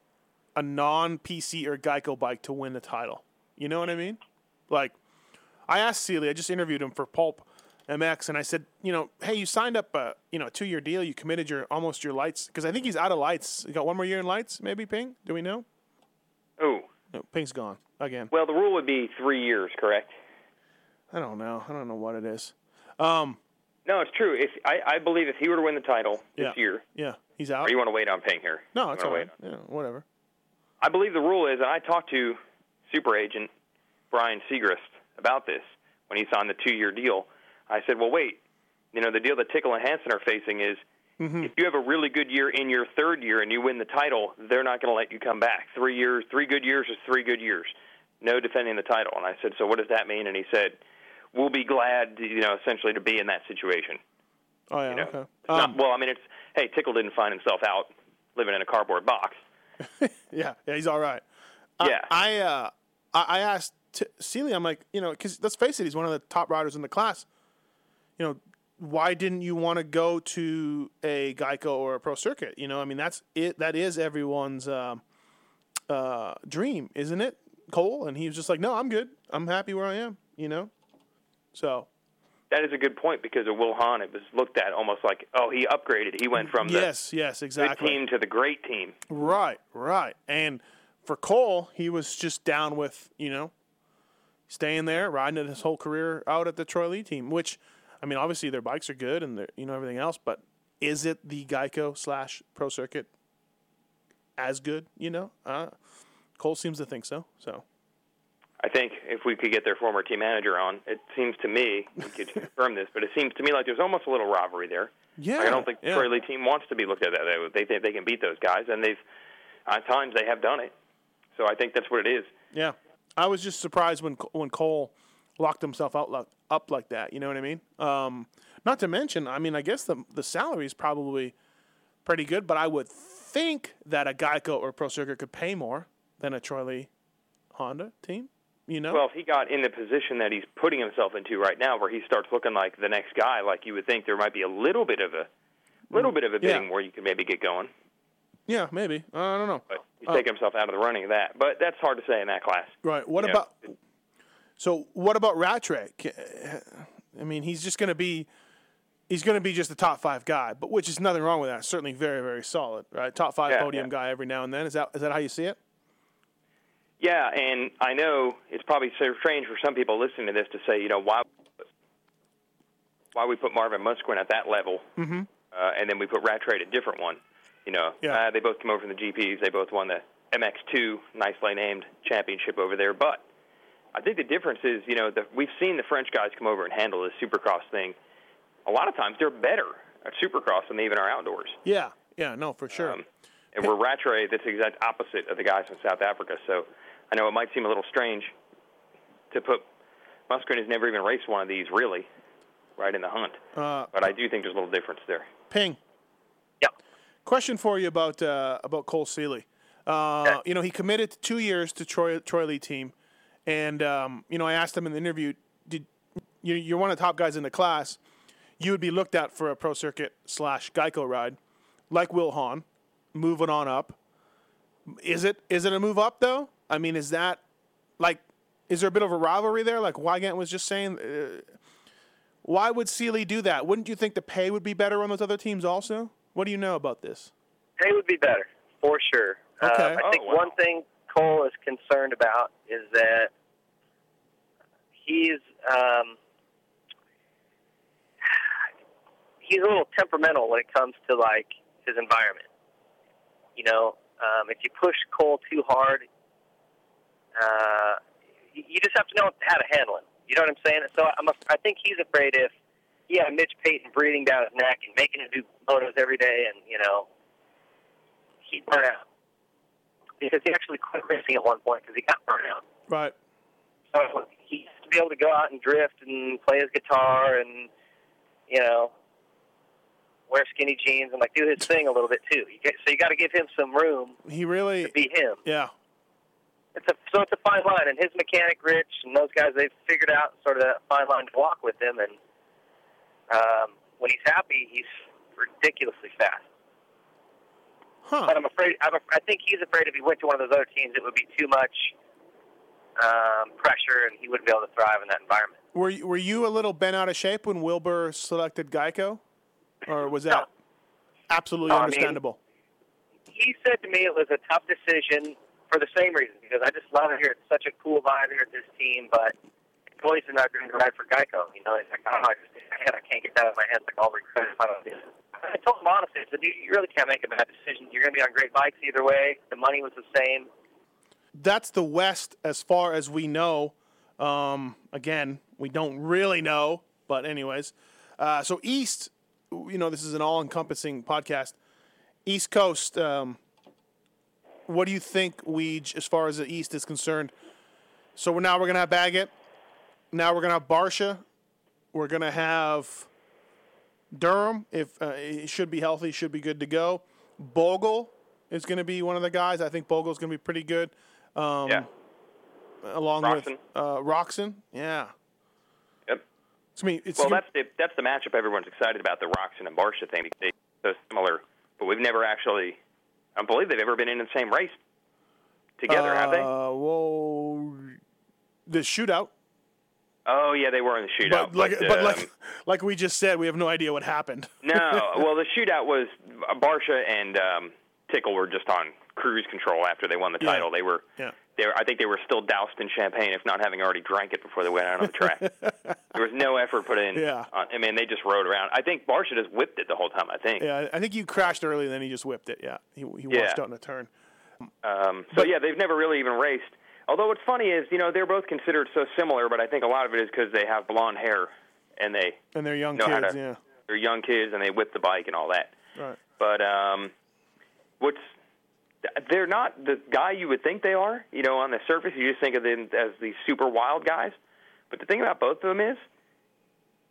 a non PC or Geico bike to win the title. You know what I mean? Like, I asked Seely, I just interviewed him for Pulp MX, and I said, you know, hey, you signed up a you know two year deal, you committed your almost your lights because I think he's out of lights. You got one more year in lights, maybe Ping? Do we know? Oh. No, Ping's gone again. Well, the rule would be three years, correct? I don't know. I don't know what it is. Um, No, it's true. If I, I believe if he were to win the title this Yeah. year, yeah, he's out. or you want to wait on Ping here? No, it's wanna wait. Yeah, whatever. I believe the rule is, and I talked to super agent Brian Segrist about this when he signed the two-year deal. I said, well, wait, you know, the deal that Tickle and Hansen are facing is Mm-hmm. if you have a really good year in your third year and you win the title, they're not going to let you come back. Three years, three good years is three good years. No defending the title. And I said, so what does that mean? And he said, we'll be glad, you know, essentially to be in that situation. Oh yeah, You know, okay. It's not, well, I mean, it's hey, Tickle didn't find himself out living in a cardboard box. [laughs] Yeah, yeah, he's all right. Yeah. I I, uh, I asked T- Seely, I'm like, you know, because let's face it, he's one of the top riders in the class. You know, why didn't you want to go to a Geico or a Pro Circuit? You know, I mean, that's it. That is everyone's um, uh, dream, isn't it, Cole? And he was just like, no, I'm good. I'm happy where I am. You know. So That is a good point because of Will Hahn. It was looked at almost like, oh, he upgraded. He went from the yes, yes, exactly. team to the great team. Right, right. And for Cole, he was just down with, you know, staying there, riding his whole career out at the Troy Lee team, which, I mean, obviously their bikes are good and you know, everything else, but is it the Geico slash Pro Circuit as good, you know? Uh, Cole seems to think so, so. I think if we could get their former team manager on, it seems to me, we could [laughs] confirm this, but it seems to me like there's almost a little rivalry there. Yeah. Like, I don't think the yeah. Troy Lee team wants to be looked at that way. They think they can beat those guys, and they've, at times, they have done it. So I think that's what it is. Yeah, I was just surprised when when Cole locked himself out like, up like that. You know what I mean? Um, not to mention, I mean, I guess the the salary is probably pretty good, but I would think that a Geico or Pro Circuit could pay more than a Troy Lee Honda team. You know? Well, if he got in the position that he's putting himself into right now, where he starts looking like the next guy, like you would think there might be a little bit of a little bit of a Yeah. bidding where you could maybe get going. yeah, maybe. I don't know. But he's Uh, taking himself out of the running of that. But that's hard to say in that class. Right. What Yeah. about? So what about Rattray? I mean, he's just going to be. He's going to be just a top five guy, but which is nothing wrong with that. Certainly, very, very solid, right? Top five Yeah, podium yeah. guy every now and then. Is that is that how you see it? Yeah, and I know it's probably so strange for some people listening to this to say, you know, why why we put Marvin Musquin at that level, Mm-hmm. uh, and then we put Rattray at a different one. You know, Yeah. uh, they both came over from the GPs. They both won the MX2, nicely named championship over there. But I think the difference is, you know, the, we've seen the French guys come over and handle this Supercross thing. A lot of times they're better at Supercross than they even are outdoors. Yeah. Yeah. No, for sure. Um, and we're Rattray, that's the exact opposite of the guys from South Africa. So I know it might seem a little strange to put Musquin has never even raced one of these really, right in the hunt. Uh, But I do think there's a little difference there. Ping. Yep. Question for you about uh, about Cole Seely. Uh, You know, he committed two years to Troy Troy Lee team, and um, you know, I asked him in the interview, "Did you, you're one of the top guys in the class? You would be looked at for a pro circuit slash Geico ride, like Will Hahn, moving on up. Is it is it a move up though? I mean, is that like is there a bit of a rivalry there? Like Weigandt was just saying, uh, why would Seely do that? Wouldn't you think the pay would be better on those other teams also? What do you know about this? Pay would be better for sure. Okay. Uh, I Oh, think wow. one thing Cole is concerned about is that he's um, he's a little temperamental when it comes to like his environment. You know, um, if you push Cole too hard, uh, you just have to know how to handle him. You know what I'm saying? So I'm a, I think he's afraid if had Mitch Payton breathing down his neck and making him do motos every day, and you know, he burn out because he actually quit racing at one point because he got burned out. Right. So he to be able to go out and drift and play his guitar and you know wear skinny jeans and like do his thing a little bit too. You get, so you got to give him some room He really, to be him. yeah, It's a so it's a fine line, and his mechanic Rich and those guys they've figured out sort of that fine line to walk with him. And um, when he's happy, he's ridiculously fast. huh? But I'm afraid I'm I think he's afraid if he went to one of those other teams, it would be too much um, pressure, and he wouldn't be able to thrive in that environment. Were you- were you a little bent out of shape when Wilbur selected Geico, or was that absolutely No, I mean- understandable? He said to me it was a tough decision for the same reason because I just love it here. It's such a cool vibe here at this team, but boys are not going to ride for Geico. You know, it's like, oh, I just I can't get that out of my head. Like I'll regret if I don't do it. I told him honestly, I said, you really can't make a bad decision. You're going to be on great bikes either way. The money was the same. That's the West as far as we know. Um, again, we don't really know, but anyways, uh, so East, you know, this is an all-encompassing podcast. East Coast, um, what do you think we, as far as the East is concerned? So we're now we're gonna have Baggett. Now we're gonna have Barcia. We're gonna have Durham. If uh, he should be healthy, should be good to go. Bogle is going to be one of the guys. I think Bogle's going to be pretty good. Um, Yeah. Along with Roczen. uh, Roczen. Yeah. Yep. It's me. It's Well, that's the that's the matchup everyone's excited about the Roczen and Barcia thing. because They're so similar, but we've never actually. I don't believe they've ever been in the same race. together, have they? Uh, well, the shootout. Oh yeah, they were in the shootout. But like, but, but um, like, like we just said, we have no idea what happened. no, [laughs] well, the shootout was uh, Barcia and um, Tickle were just on cruise control after they won the Yeah. title. They were, Yeah. they were, I think they were still doused in champagne, if not having already drank it before they went out on the track. [laughs] there was no effort put in. Yeah. On, I mean, they just rode around. I think Barcia just whipped it the whole time. I think. Yeah, I think you crashed early, and then he just whipped it. Yeah, he he Yeah. washed out in a turn. Um, so yeah, they've never really even raced. Although what's funny is, you know, they're both considered so similar, but I think a lot of it is because they have blonde hair and they And they're young kids. to. Yeah, They're young kids and they whip the bike and all that. right. But um, what's they're not the guy you would think they are. You know, on the surface, you just think of them as these super wild guys. But the thing about both of them is,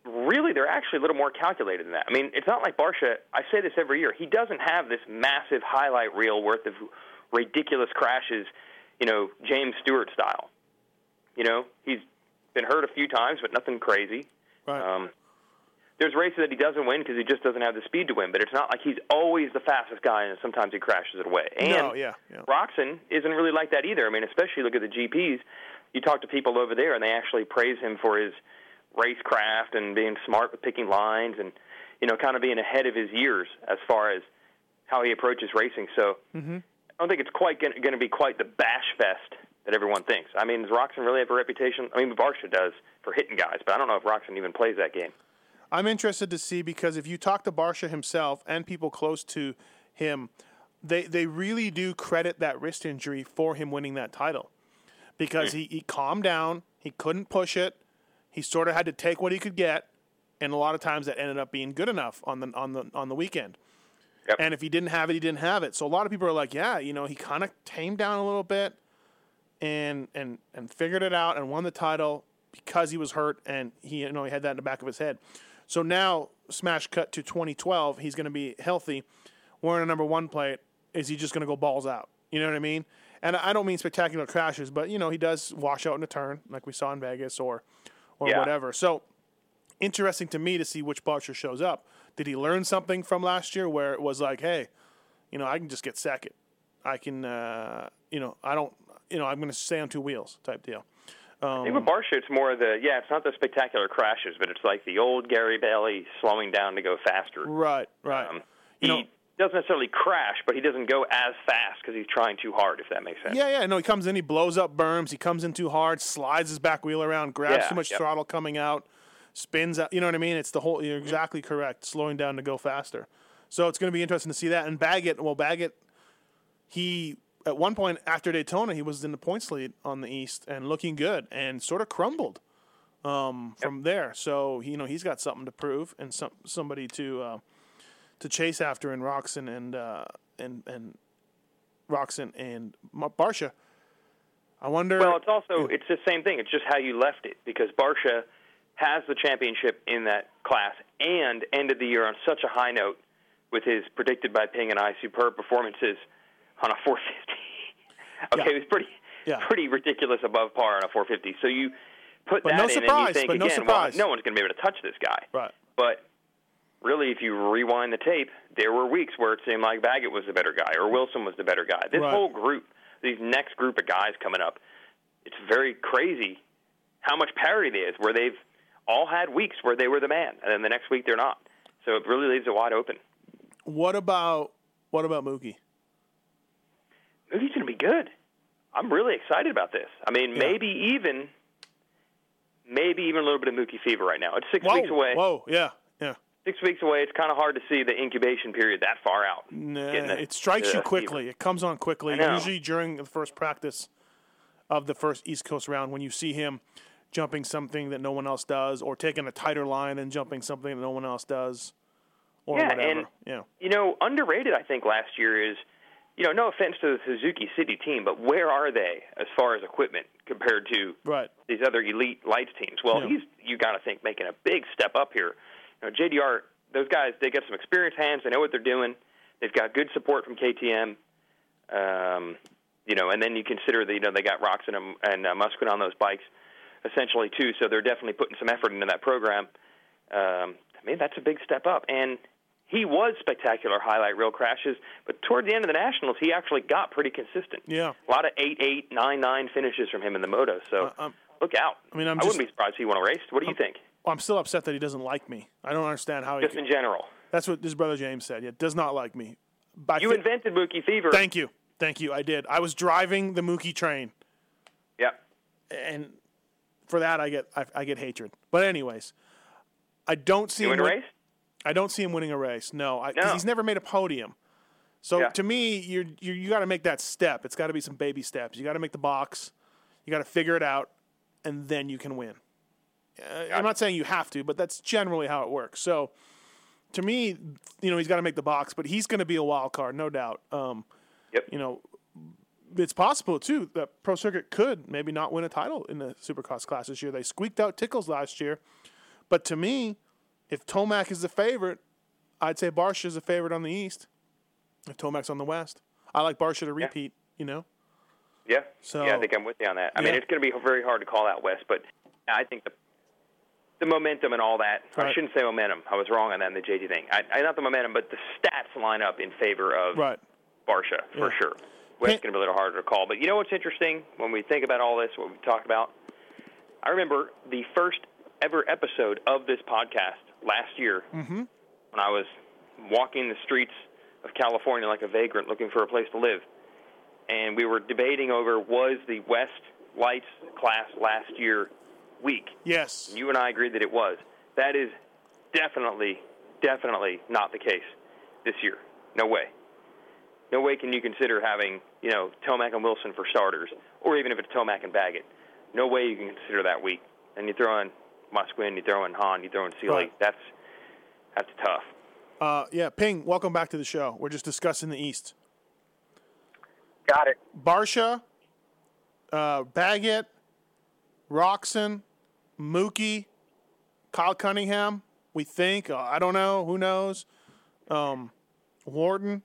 really, they're actually a little more calculated than that. I mean, it's not like Barcia. I say this every year. He doesn't have this massive highlight reel worth of ridiculous crashes. You know, James Stewart style. You know, he's been hurt a few times, but nothing crazy. Right. Um, there's races that he doesn't win because he just doesn't have the speed to win. But it's not like he's always the fastest guy, and sometimes he crashes it away. And no, yeah, yeah. Roczen isn't really like that either. I mean, especially look at the GPs. You talk to people over there, and they actually praise him for his racecraft and being smart with picking lines, and you know, kind of being ahead of his years as far as how he approaches racing. So Mm-hmm. I don't think it's quite going to be quite the bash fest that everyone thinks. I mean, does Roczen really have a reputation? I mean, Barcia does for hitting guys, but I don't know if Roczen even plays that game. I'm interested to see because if you talk to Barcia himself and people close to him, they they really do credit that wrist injury for him winning that title because he, he calmed down, he couldn't push it, he sort of had to take what he could get, and a lot of times that ended up being good enough on the on the on the weekend. And if he didn't have it, he didn't have it. So a lot of people are like, yeah, you know, he kind of tamed down a little bit and and and figured it out and won the title because he was hurt and he you know he had that in the back of his head. So now smash cut to 2012, he's going to be healthy, wearing a number 1 plate. Is he just going to go balls out? You know what I mean? And I don't mean spectacular crashes, but you know, he does wash out in a turn like we saw in Vegas or or Yeah. whatever. So interesting to me to see which Barcia shows up. Did he learn something from last year where it was like, hey, you know, I can just get second. I can, uh, you know, I don't, you know, I'm going to stay on two wheels type deal. I think Um, with Barcia, it's more the yeah, it's not the spectacular crashes, but it's like the old Gary Bailey slowing down to go faster. right, right. Um, he doesn't necessarily crash, but he doesn't go as fast because he's trying too hard. If that makes sense. Yeah, yeah. No, he comes in, he blows up berms, he comes in too hard, slides his back wheel around, grabs Yeah, too much yep. throttle coming out, spins out. You know what I mean? It's the whole. You're exactly correct. Slowing down to go faster. So it's going to be interesting to see that. And Baggett, well, Baggett, he at one point after Daytona, he was in the points lead on the East and looking good, and sort of crumbled um, from there. So you know he's got something to prove and some somebody to uh, to chase after in Roczen and uh, and and Roczen and Barcia. I wonder. Well, it's also it's the same thing. It's just how you left it because Barcia has the championship in that class and ended the year on such a high note with his predicted by Ping and I superb performances on a [laughs] 450. okay, it was pretty pretty ridiculous above par on a 450. So you put But that no in and you think but no again, well, no one's going to be able to touch this guy. Right. But really, if you rewind the tape, there were weeks where it seemed like Baggett was the better guy or Wilson was the better guy. This Right. whole group, these next group of guys coming up, it's very crazy how much parity there is where they've all had weeks where they were the man, and then the next week they're not. So it really leaves it wide open. what about what about Mookie? Mookie's going to be good. I'm really excited about this. I mean, Yeah. maybe even, maybe even a little bit of Mookie fever right now. It's six Whoa, weeks away. Whoa, yeah, yeah. Six weeks away. It's kind of hard to see the incubation period that far out. Nah, the- it strikes you quickly. It comes on quickly. Usually during the first practice of the first East Coast round, when you see him jumping something that no one else does, or taking a tighter line and jumping something that no one else does, or Yeah, whatever. and- yeah, You know, underrated. I think last year is, you know, no offense to the Suzuki City team, but where are they as far as equipment compared to right. these other elite lights teams? Well, Yeah. he's you got to think making a big step up here. You know, JDR, those guys, they got some experienced hands. They know what they're doing. They've got good support from KTM. Um, you know, and then you consider that you know they got Roxon and, and uh, Musquin on those bikes, essentially too. So they're definitely putting some effort into that program. Um, I mean, that's a big step up, and he was spectacular highlight reel crashes, but toward the end of the Nationals, he actually got pretty consistent. Yeah. A lot of eight eight nine nine finishes from him in the moto. So um, look out. I mean, I'm I wouldn't be surprised if he won a race. What do you think? Well, I'm still upset that he doesn't like me. I don't understand how he. Just in general. That's what his brother James said. Yeah, does not like me. I You thi- invented Mookie Fever. Thank you, thank you. I did. I was driving the Mookie train, Yep. and for that I get I, I get hatred. But anyways, I don't see You him win a race? I don't see him winning a race. No, I, No. he's never made a podium. So Yeah. to me, you're, you're you got to make that step. It's got to be some baby steps. You got to make the box. You got to figure it out, and then you can win. Uh, I'm not saying you have to, but that's generally how it works. So to me, you know, he's got to make the box, but he's going to be a wild card, no doubt. Um, yep. You know, it's possible too that Pro Circuit could maybe not win a title in the Supercross class this year. They squeaked out Tickles last year, but to me, if Tomac is the favorite, I'd say Barcia is the favorite on the East. If Tomac's on the West, I like Barcia to repeat. You know, Yeah. So- yeah, I think I'm with you on that. I mean, it's going to be very hard to call out West, but I think the the momentum and all that. I shouldn't say momentum. I was wrong on that in the JT thing. I, I not the momentum, but the stats line up in favor of right? Barcia for Yeah. sure. West's going to be a little harder to call. But you know what's interesting when we think about all this, what we talked about? I remember the first ever episode of this podcast last year Mm-hmm. when I was walking the streets of California like a vagrant looking for a place to live. And we were debating over was the West Lights class last year weak? Yes. And you and I agreed that it was. That is definitely, definitely not the case this year. No way. No way can you consider having, you know, Tomac and Wilson for starters, or even if it's Tomac and Baggett. No way you can consider that weak. And you throw in Musquin, you throw in Hahn, you throw in Seely. Right. That's that's tough. Uh, yeah, Ping, welcome back to the show. We're just discussing the East. Got it. Barcia, uh, Baggett, Roczen, Mookie, Kyle Cunningham. We think. Uh, I don't know. Who knows? Um, Wharton.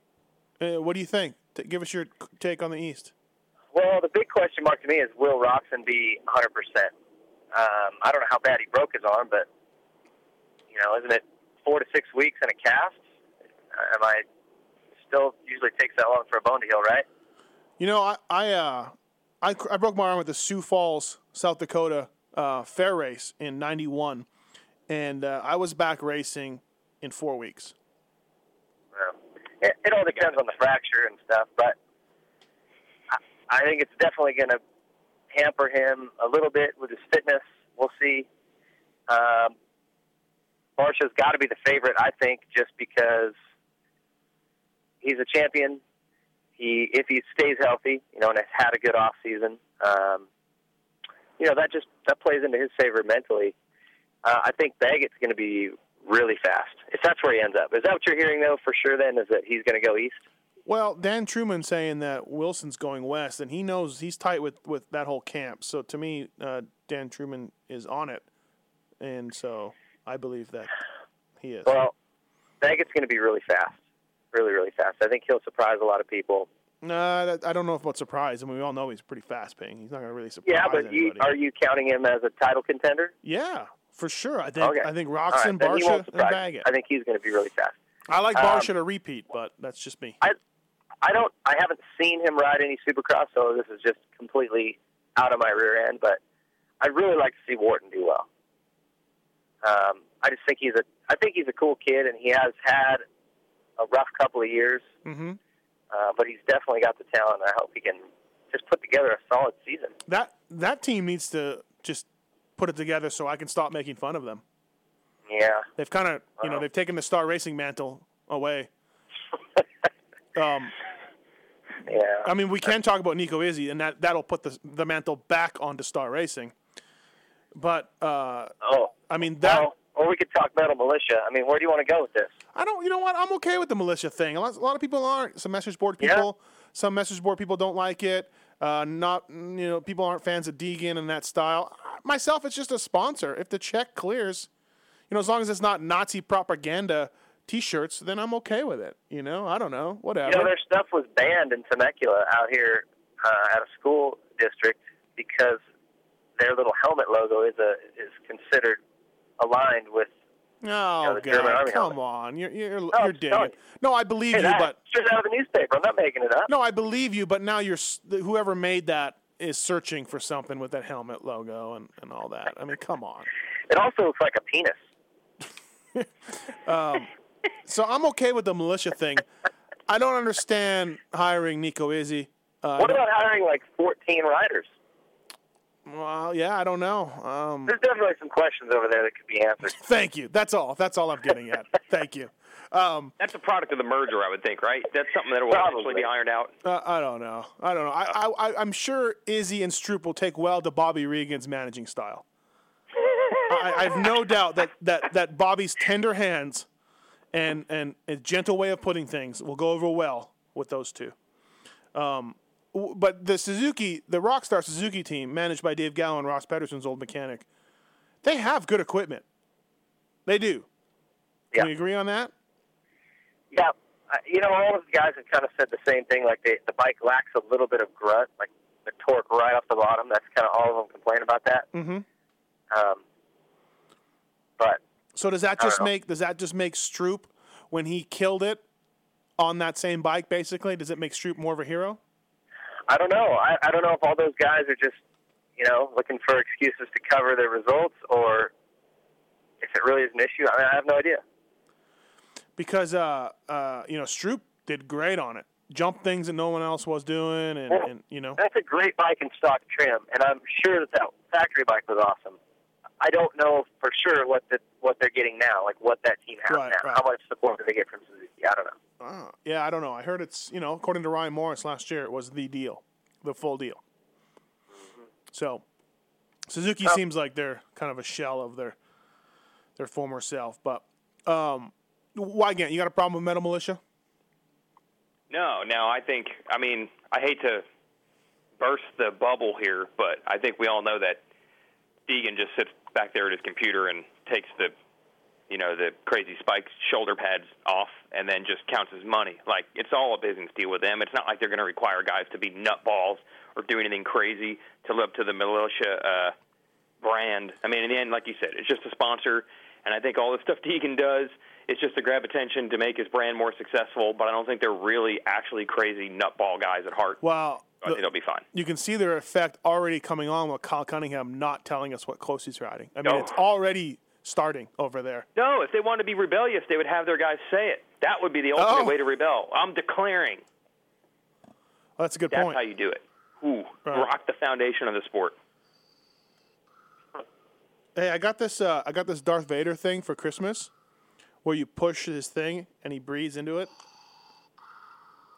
Uh, what do you think? T- give us your take on the East. Well, the big question mark to me is will Roczen be 100%? Um, I don't know how bad he broke his arm, but, you know, isn't it four to six weeks in a cast? Am I still usually takes that long for a bone to heal, right? You know, I I uh, I, I broke my arm at the Sioux Falls, South Dakota uh, fair race in '91, and uh, I was back racing in four weeks. Well, it, it all depends on the fracture and stuff, but I, I think it's definitely going to hamper him a little bit with his fitness. We'll see. Um, Barcia's got to be the favorite, I think, just because he's a champion. He, if he stays healthy, you know, and has had a good off season, um, you know, that just that plays into his favor mentally. Uh, I think Baggett's going to be really fast. If that's where he ends up, is that what you're hearing though? For sure, then is that he's going to go east. Well, Dan Truman saying that Wilson's going west, and he knows he's tight with, with that whole camp. So to me, uh, Dan Truman is on it, and so I believe that he is. Well, Baggett's going to be really fast, really, really fast. I think he'll surprise a lot of people. Nah, that, I don't know if about surprise. I mean, we all know he's pretty fast Ping. He's not going to really surprise Yeah, but you, are you counting him as a title contender? yeah, for sure. I think okay. I think Roczen, right, Barcia, and. Baggett. I think he's going to be really fast. I like Um, Barcia to repeat, but that's just me. I I don't. I haven't seen him ride any Supercross, so this is just completely out of my rear end. But I'd really like to see Wharton do well. Um, I just think he's a. I think he's a cool kid, and he has had a rough couple of years. hmm Uh, but he's definitely got the talent. I hope he can just put together a solid season. That that team needs to just put it together so I can stop making fun of them. Yeah. They've kind of, you know, they've taken the Star Racing mantle away. [laughs] um, Yeah. I mean, we can talk about Nico Izzi, and that that'll put the the mantle back onto Star Racing. But uh, oh, I mean that. Well, or we could talk Metal Mulisha. I mean, where do you want to go with this? I don't. You know what? I'm okay with the militia thing. A lot, a lot of people aren't. Some message board people. Yeah. Some message board people don't like it. Uh, not you know people aren't fans of Deegan and that style. Myself, it's just a sponsor. If the check clears, you know, as long as it's not Nazi propaganda T-shirts, then I'm okay with it. You know, I don't know, whatever. You know, their stuff was banned in Temecula out here uh, at a school district because their little helmet logo is a is considered aligned with Oh the German God! Army Come helmet. on, you're you're, No, you're digging. No, I believe Hey, you, that, but out of the newspaper. I'm not making it up. no, I believe you, but now you're whoever made that is searching for something with that helmet logo and, and all that. I mean, come on. It also looks like a penis. [laughs] Um, so I'm okay with the militia thing. I don't understand hiring Nico Izzi. Uh, what about hiring like 14 riders? Well, yeah, I don't know. Um, There's definitely some questions over there that could be answered. [laughs] thank you. That's all. That's all I'm getting at. [laughs] Thank you. Um, That's a product of the merger, I would think, right? That's something that will eventually be ironed out. uh, I don't know. I don't know. I, I, I, I'm sure Izzy and Stroupe will take well to Bobby Regan's managing style. [laughs] I, I have no doubt that, that, that Bobby's tender hands and, and a gentle way of putting things will go over well with those two. Um, but the Suzuki, the Rockstar Suzuki team, managed by Dave Gowan, Ross Pedersen's old mechanic, they have good equipment. They do. Can you agree on that? Yeah, you know, all of the guys have kind of said the same thing. Like they, the bike lacks a little bit of grunt, like the torque right off the bottom. That's kind of all of them complain about that. Mm-hmm. Um, but So does that just make does that just make Stroupe when he killed it on that same bike basically? Does it make Stroupe more of a hero? I don't know. I, I don't know if all those guys are just, you know, looking for excuses to cover their results, or if it really is an issue. I mean, I have no idea. Because uh uh you know Stroupe did great on it, jumped things that no one else was doing, and, Well, and you know That's a great bike in stock trim, and I'm sure that that factory bike was awesome. I don't know for sure what the what they're getting now, like what that team has Right, now. right. How much support do they get from Suzuki? I don't know. Ah, yeah I don't know. I heard it's you know according to Ryan Morris last year it was the deal, the full deal. So Suzuki seems like they're kind of a shell of their their former self, but um, Weigandt? You got a problem with Metal Mulisha? No, no, I think, I mean, I hate to burst the bubble here, but I think we all know that Deegan just sits back there at his computer and takes the, you know, the crazy spikes shoulder pads off and then just counts his money. Like, it's all a business deal with them. It's not like they're going to require guys to be nutballs or do anything crazy to live up to the militia uh, brand. I mean, in the end, like you said, it's just a sponsor, and I think all the stuff [laughs] Deegan does is just to grab attention to make his brand more successful. But I don't think they're really actually crazy nutball guys at heart. Well, I think they'll be fine. you can see their effect already coming on with Kyle Cunningham not telling us what close he's riding. I mean, No. it's already starting over there. No, if they wanted to be rebellious, they would have their guys say it. That would be the ultimate Oh. way to rebel. I'm declaring. Oh, that's a good That's point. how you do it. Ooh, Right. rock the foundation of the sport. Hey, I got this. Uh, I got this Darth Vader thing for Christmas, where you push his thing and he breathes into it.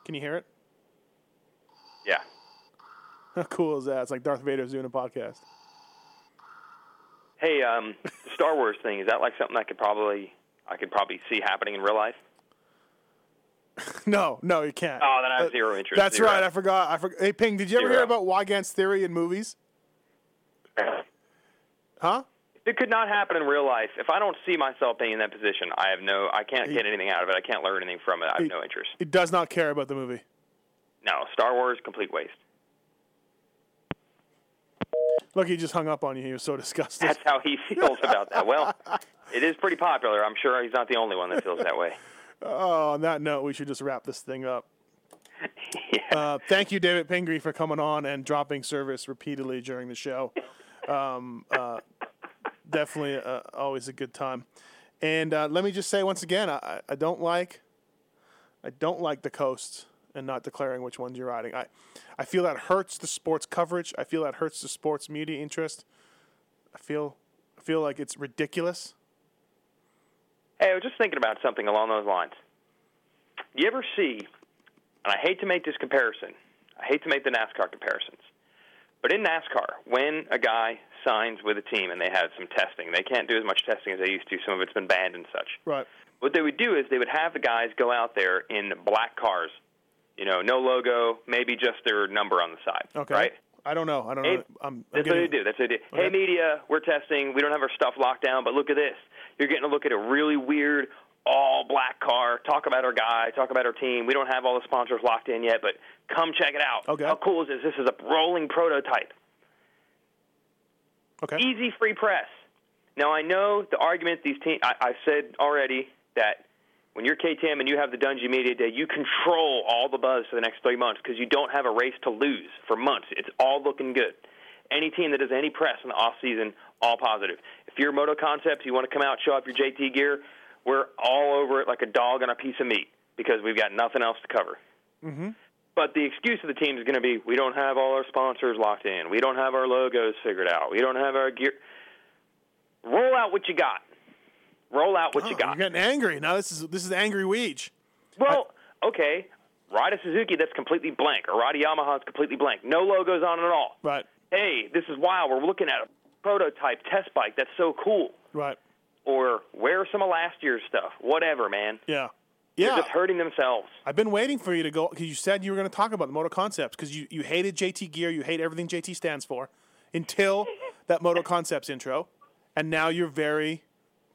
Can you hear it? Yeah. [laughs] How cool is that? It's like Darth Vader's doing a podcast. Hey, um, the Star Wars thing is that like something I could probably I could probably see happening in real life? [laughs] no, no, you can't. Oh, then I have Uh, zero interest. That's Zero. right. I forgot. I forgot. Hey, Ping, did you ever hear about Wygant's theory in movies? [laughs] Huh? It could not happen in real life. If I don't see myself being in that position, I have no. I can't get anything out of it. I can't learn anything from it. I have no interest. He does not care about the movie. No, Star Wars, complete waste. Look, he just hung up on you. He was so [laughs] disgusted. That's how he feels about that. Well, it is pretty popular. I'm sure he's not the only one that feels that way. Oh, on that note, we should just wrap this thing up. [laughs] uh, thank you, David Pingree, for coming on and dropping service repeatedly during the show. Um, uh, definitely uh, always a good time. And uh, let me just say once again, I, I- I don't like, I don't like the coasts and not declaring which ones you're riding. I, I feel that hurts the sports coverage. I feel that hurts the sports media interest. I feel, I feel like it's ridiculous. Hey, I was just thinking about something along those lines. You ever see, and I hate to make this comparison, I hate to make the NASCAR comparisons, but in NASCAR, when a guy signs with a team and they have some testing, they can't do as much testing as they used to. Some of it's been banned and such. Right. What they would do is they would have the guys go out there in black cars, you know, no logo, maybe just their number on the side. Okay. Right? I don't know. I don't Hey, know. I'm, I'm That's getting, what they do. That's what they do. Hey, media, we're testing. We don't have our stuff locked down, but look at this. You're getting to look at a really weird all black car. Talk about our guy. Talk about our team. We don't have all the sponsors locked in yet, but come check it out. Okay. How cool is this? This is a rolling prototype. Okay. Easy free press. Now I know the argument these teams. I, I said already that when you're KTM and you have the Dungey Media Day, you control all the buzz for the next three months because you don't have a race to lose for months. It's all looking good. Any team that does any press in the off season, all positive. If you're Moto Concepts, you want to come out, show off your JT gear, we're all over it like a dog on a piece of meat because we've got nothing else to cover. Mm-hmm. But the excuse of the team is going to be we don't have all our sponsors locked in. We don't have our logos figured out. We don't have our gear. Roll out what you got. Roll out what Oh, you got. You're getting angry now. This is this is angry Weege. Well, okay. Ride a Suzuki that's completely blank, or ride a Yamaha that's completely blank. No logos on it at all. Right. Hey, this is wild. We're looking at a prototype test bike. That's so cool. Right. Or wear some of last year's stuff. Whatever, man. Yeah. Yeah. They're just hurting themselves. I've been waiting for you to go because you said you were going to talk about the Moto Concepts because you, you hated JT Gear, you hate everything JT stands for until that Moto [laughs] Concepts intro, and now you're very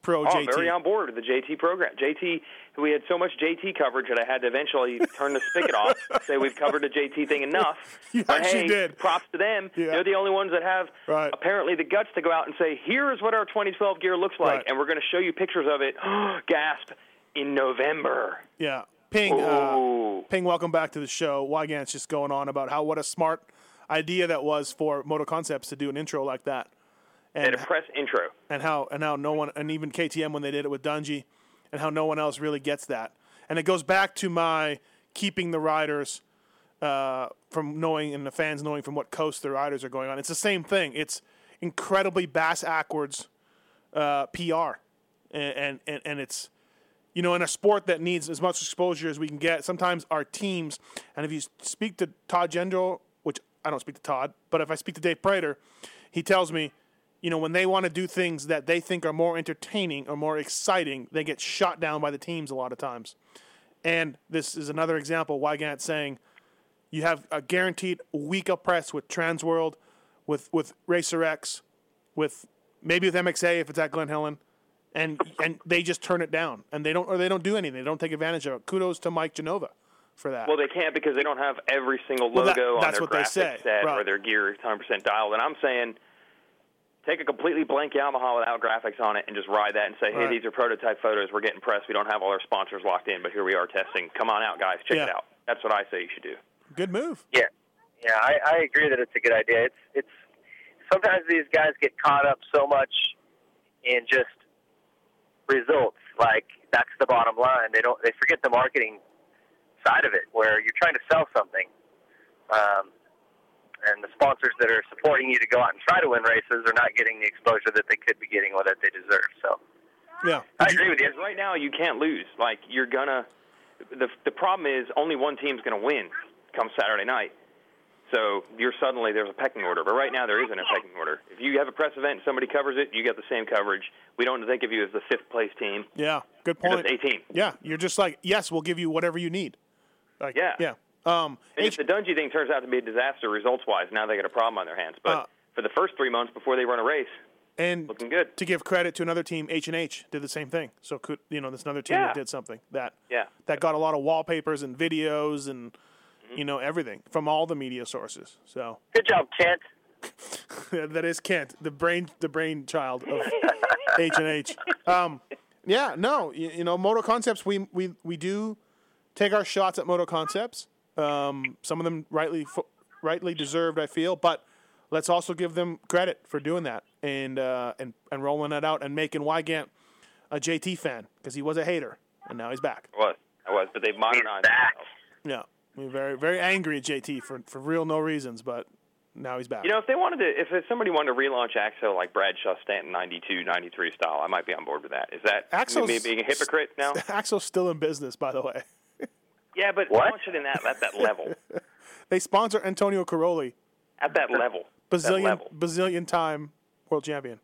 pro oh, JT. very on board with the JT program. JT, we had so much JT coverage that I had to eventually turn the spigot off, [laughs] say we've covered the JT thing enough. [laughs] You but hey, did. props to them. Yeah. They're the only ones that have Right. apparently the guts to go out and say, here's what our 2012 gear looks like, Right. and we're going to show you pictures of it, [gasps] gasp, in November. Yeah. Ping, uh, Ping, welcome back to the show. Weigandt's just going on about how what a smart idea that was for Moto Concepts to do an intro like that. And a press intro. and how and how no one and even KTM when they did it with Dungey, and how no one else really gets that. And it goes back to my keeping the riders uh, from knowing and the fans knowing from what coast the riders are going on. It's the same thing. It's incredibly bass backwards uh, PR, and, and and and it's you know in a sport that needs as much exposure as we can get. Sometimes our teams, and if you speak to Todd Jendro, which I don't speak to Todd, but if I speak to Dave Prater, he tells me you know, when they want to do things that they think are more entertaining or more exciting, they get shot down by the teams a lot of times. And this is another example. Weigandt saying you have a guaranteed week of press with Transworld, with with Racer X, with maybe with MXA if it's at Glen Helen, and and they just turn it down and they don't or they don't do anything. They don't take advantage of it. Kudos to Mike Genova for that. Well, they can't because they don't have every single Well, logo that- on their what they graphic say, set right. or their gear 100% dialed. And I'm saying, take a completely blank Yamaha without graphics on it and just ride that and say, hey, Right. these are prototype photos. We're getting pressed. We don't have all our sponsors locked in, but here we are testing. Come on out, guys. Check it out. That's what I say you should do. Good move. Yeah, yeah, I, I agree that it's a good idea. It's it's sometimes these guys get caught up so much in just results, like that's the bottom line. They don't they forget the marketing side of it, where you're trying to sell something, um, and the sponsors that are supporting you to go out and try to win races are not getting the exposure that they could be getting or that they deserve. So Yeah. I agree with you. Because right now you can't lose. Like you're gonna. The the problem is only one team's gonna win come Saturday night. So you're suddenly there's a pecking order, but right now there isn't a pecking order. If you have a press event and somebody covers it, you get the same coverage. We don't think of you as the fifth place team. Yeah. Good You're point. just 18. Yeah, you're just like yes, we'll give you whatever you need. Like, Yeah. Yeah. Um, And if the Dungey thing turns out to be a disaster results wise, now they got a problem on their hands. But Uh, for the first three months before they run a race, and looking good. to give credit to another team, H and H did the same thing. So could you know, there's another team Yeah. that did something that Yeah. that got a lot of wallpapers and videos and Mm-hmm. you know everything from all the media sources. So good job, Kent. [laughs] that is Kent, the brain the brainchild of [laughs] H and H. Um, yeah, no, you, you know, Moto Concepts. We we we do take our shots at Moto Concepts. Um, some of them rightly rightly deserved, I feel, but let's also give them credit for doing that and uh, and and rolling that out and making Weigandt a JT fan because he was a hater and now he's back. I was, I was, but they've modernized. Yeah, we're very very angry at JT for for real no reasons, but now he's back. You know, if they wanted to, if if somebody wanted to relaunch Axo like Bradshaw Stanton 92, 93 style, I might be on board with that. Is that Axel's- me being a hypocrite now? [laughs] Axel's still in business, by the way. Yeah, but launch it in that at that level. [laughs] They sponsor Antonio Cairoli, At that level. That bazillion level. bazillion time world champion.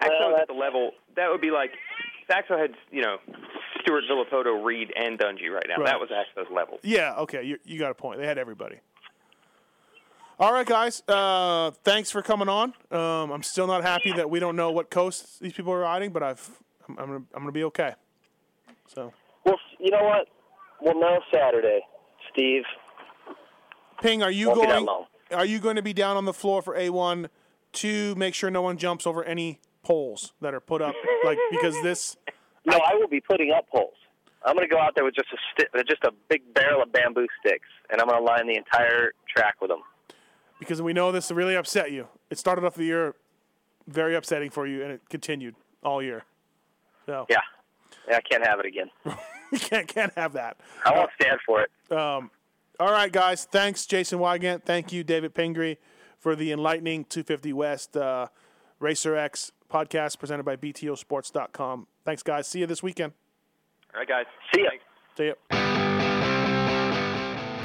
Axo at the level that would be like if Axo had you know Stewart Villopoto, Reed, and Dungey right now. Right. That was Axo's level. Yeah, okay, you, you got a point. They had everybody. All right, guys. Uh, thanks for coming on. Um, I'm still not happy that we don't know what coast these people are riding, but I've I'm, I'm gonna I'm gonna be okay. So Well, you know what? We'll know Saturday, Steve. Ping, are you Won't going? Are you going to be down on the floor for A1 to make sure no one jumps over any poles that are put up, like because this. [laughs] No, I, will be putting up poles. I'm going to go out there with just a sti- just a big barrel of bamboo sticks, and I'm going to line the entire track with them. Because we know this really upset you. It started off the year very upsetting for you, and it continued all year. So Yeah, yeah, I can't have it again. [laughs] you [laughs] can't can't have that. I won't stand for it. Um, all right, guys. Thanks, Jason Weigandt. Thank you, David Pingree, for the enlightening 250 West uh, Racer X podcast presented by BTOsports.com. Thanks, guys. See you this weekend. All right, guys. See ya. See ya.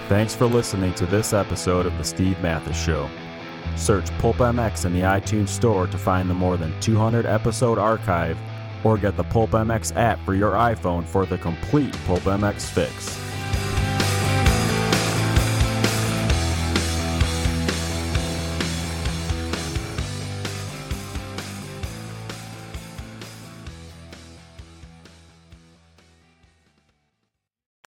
Thanks for listening to this episode of The Steve Matthes Show. Search Pulp MX in the iTunes Store to find the more than 200 episode archive or get the Pulp MX app for your iPhone for the complete Pulp MX fix.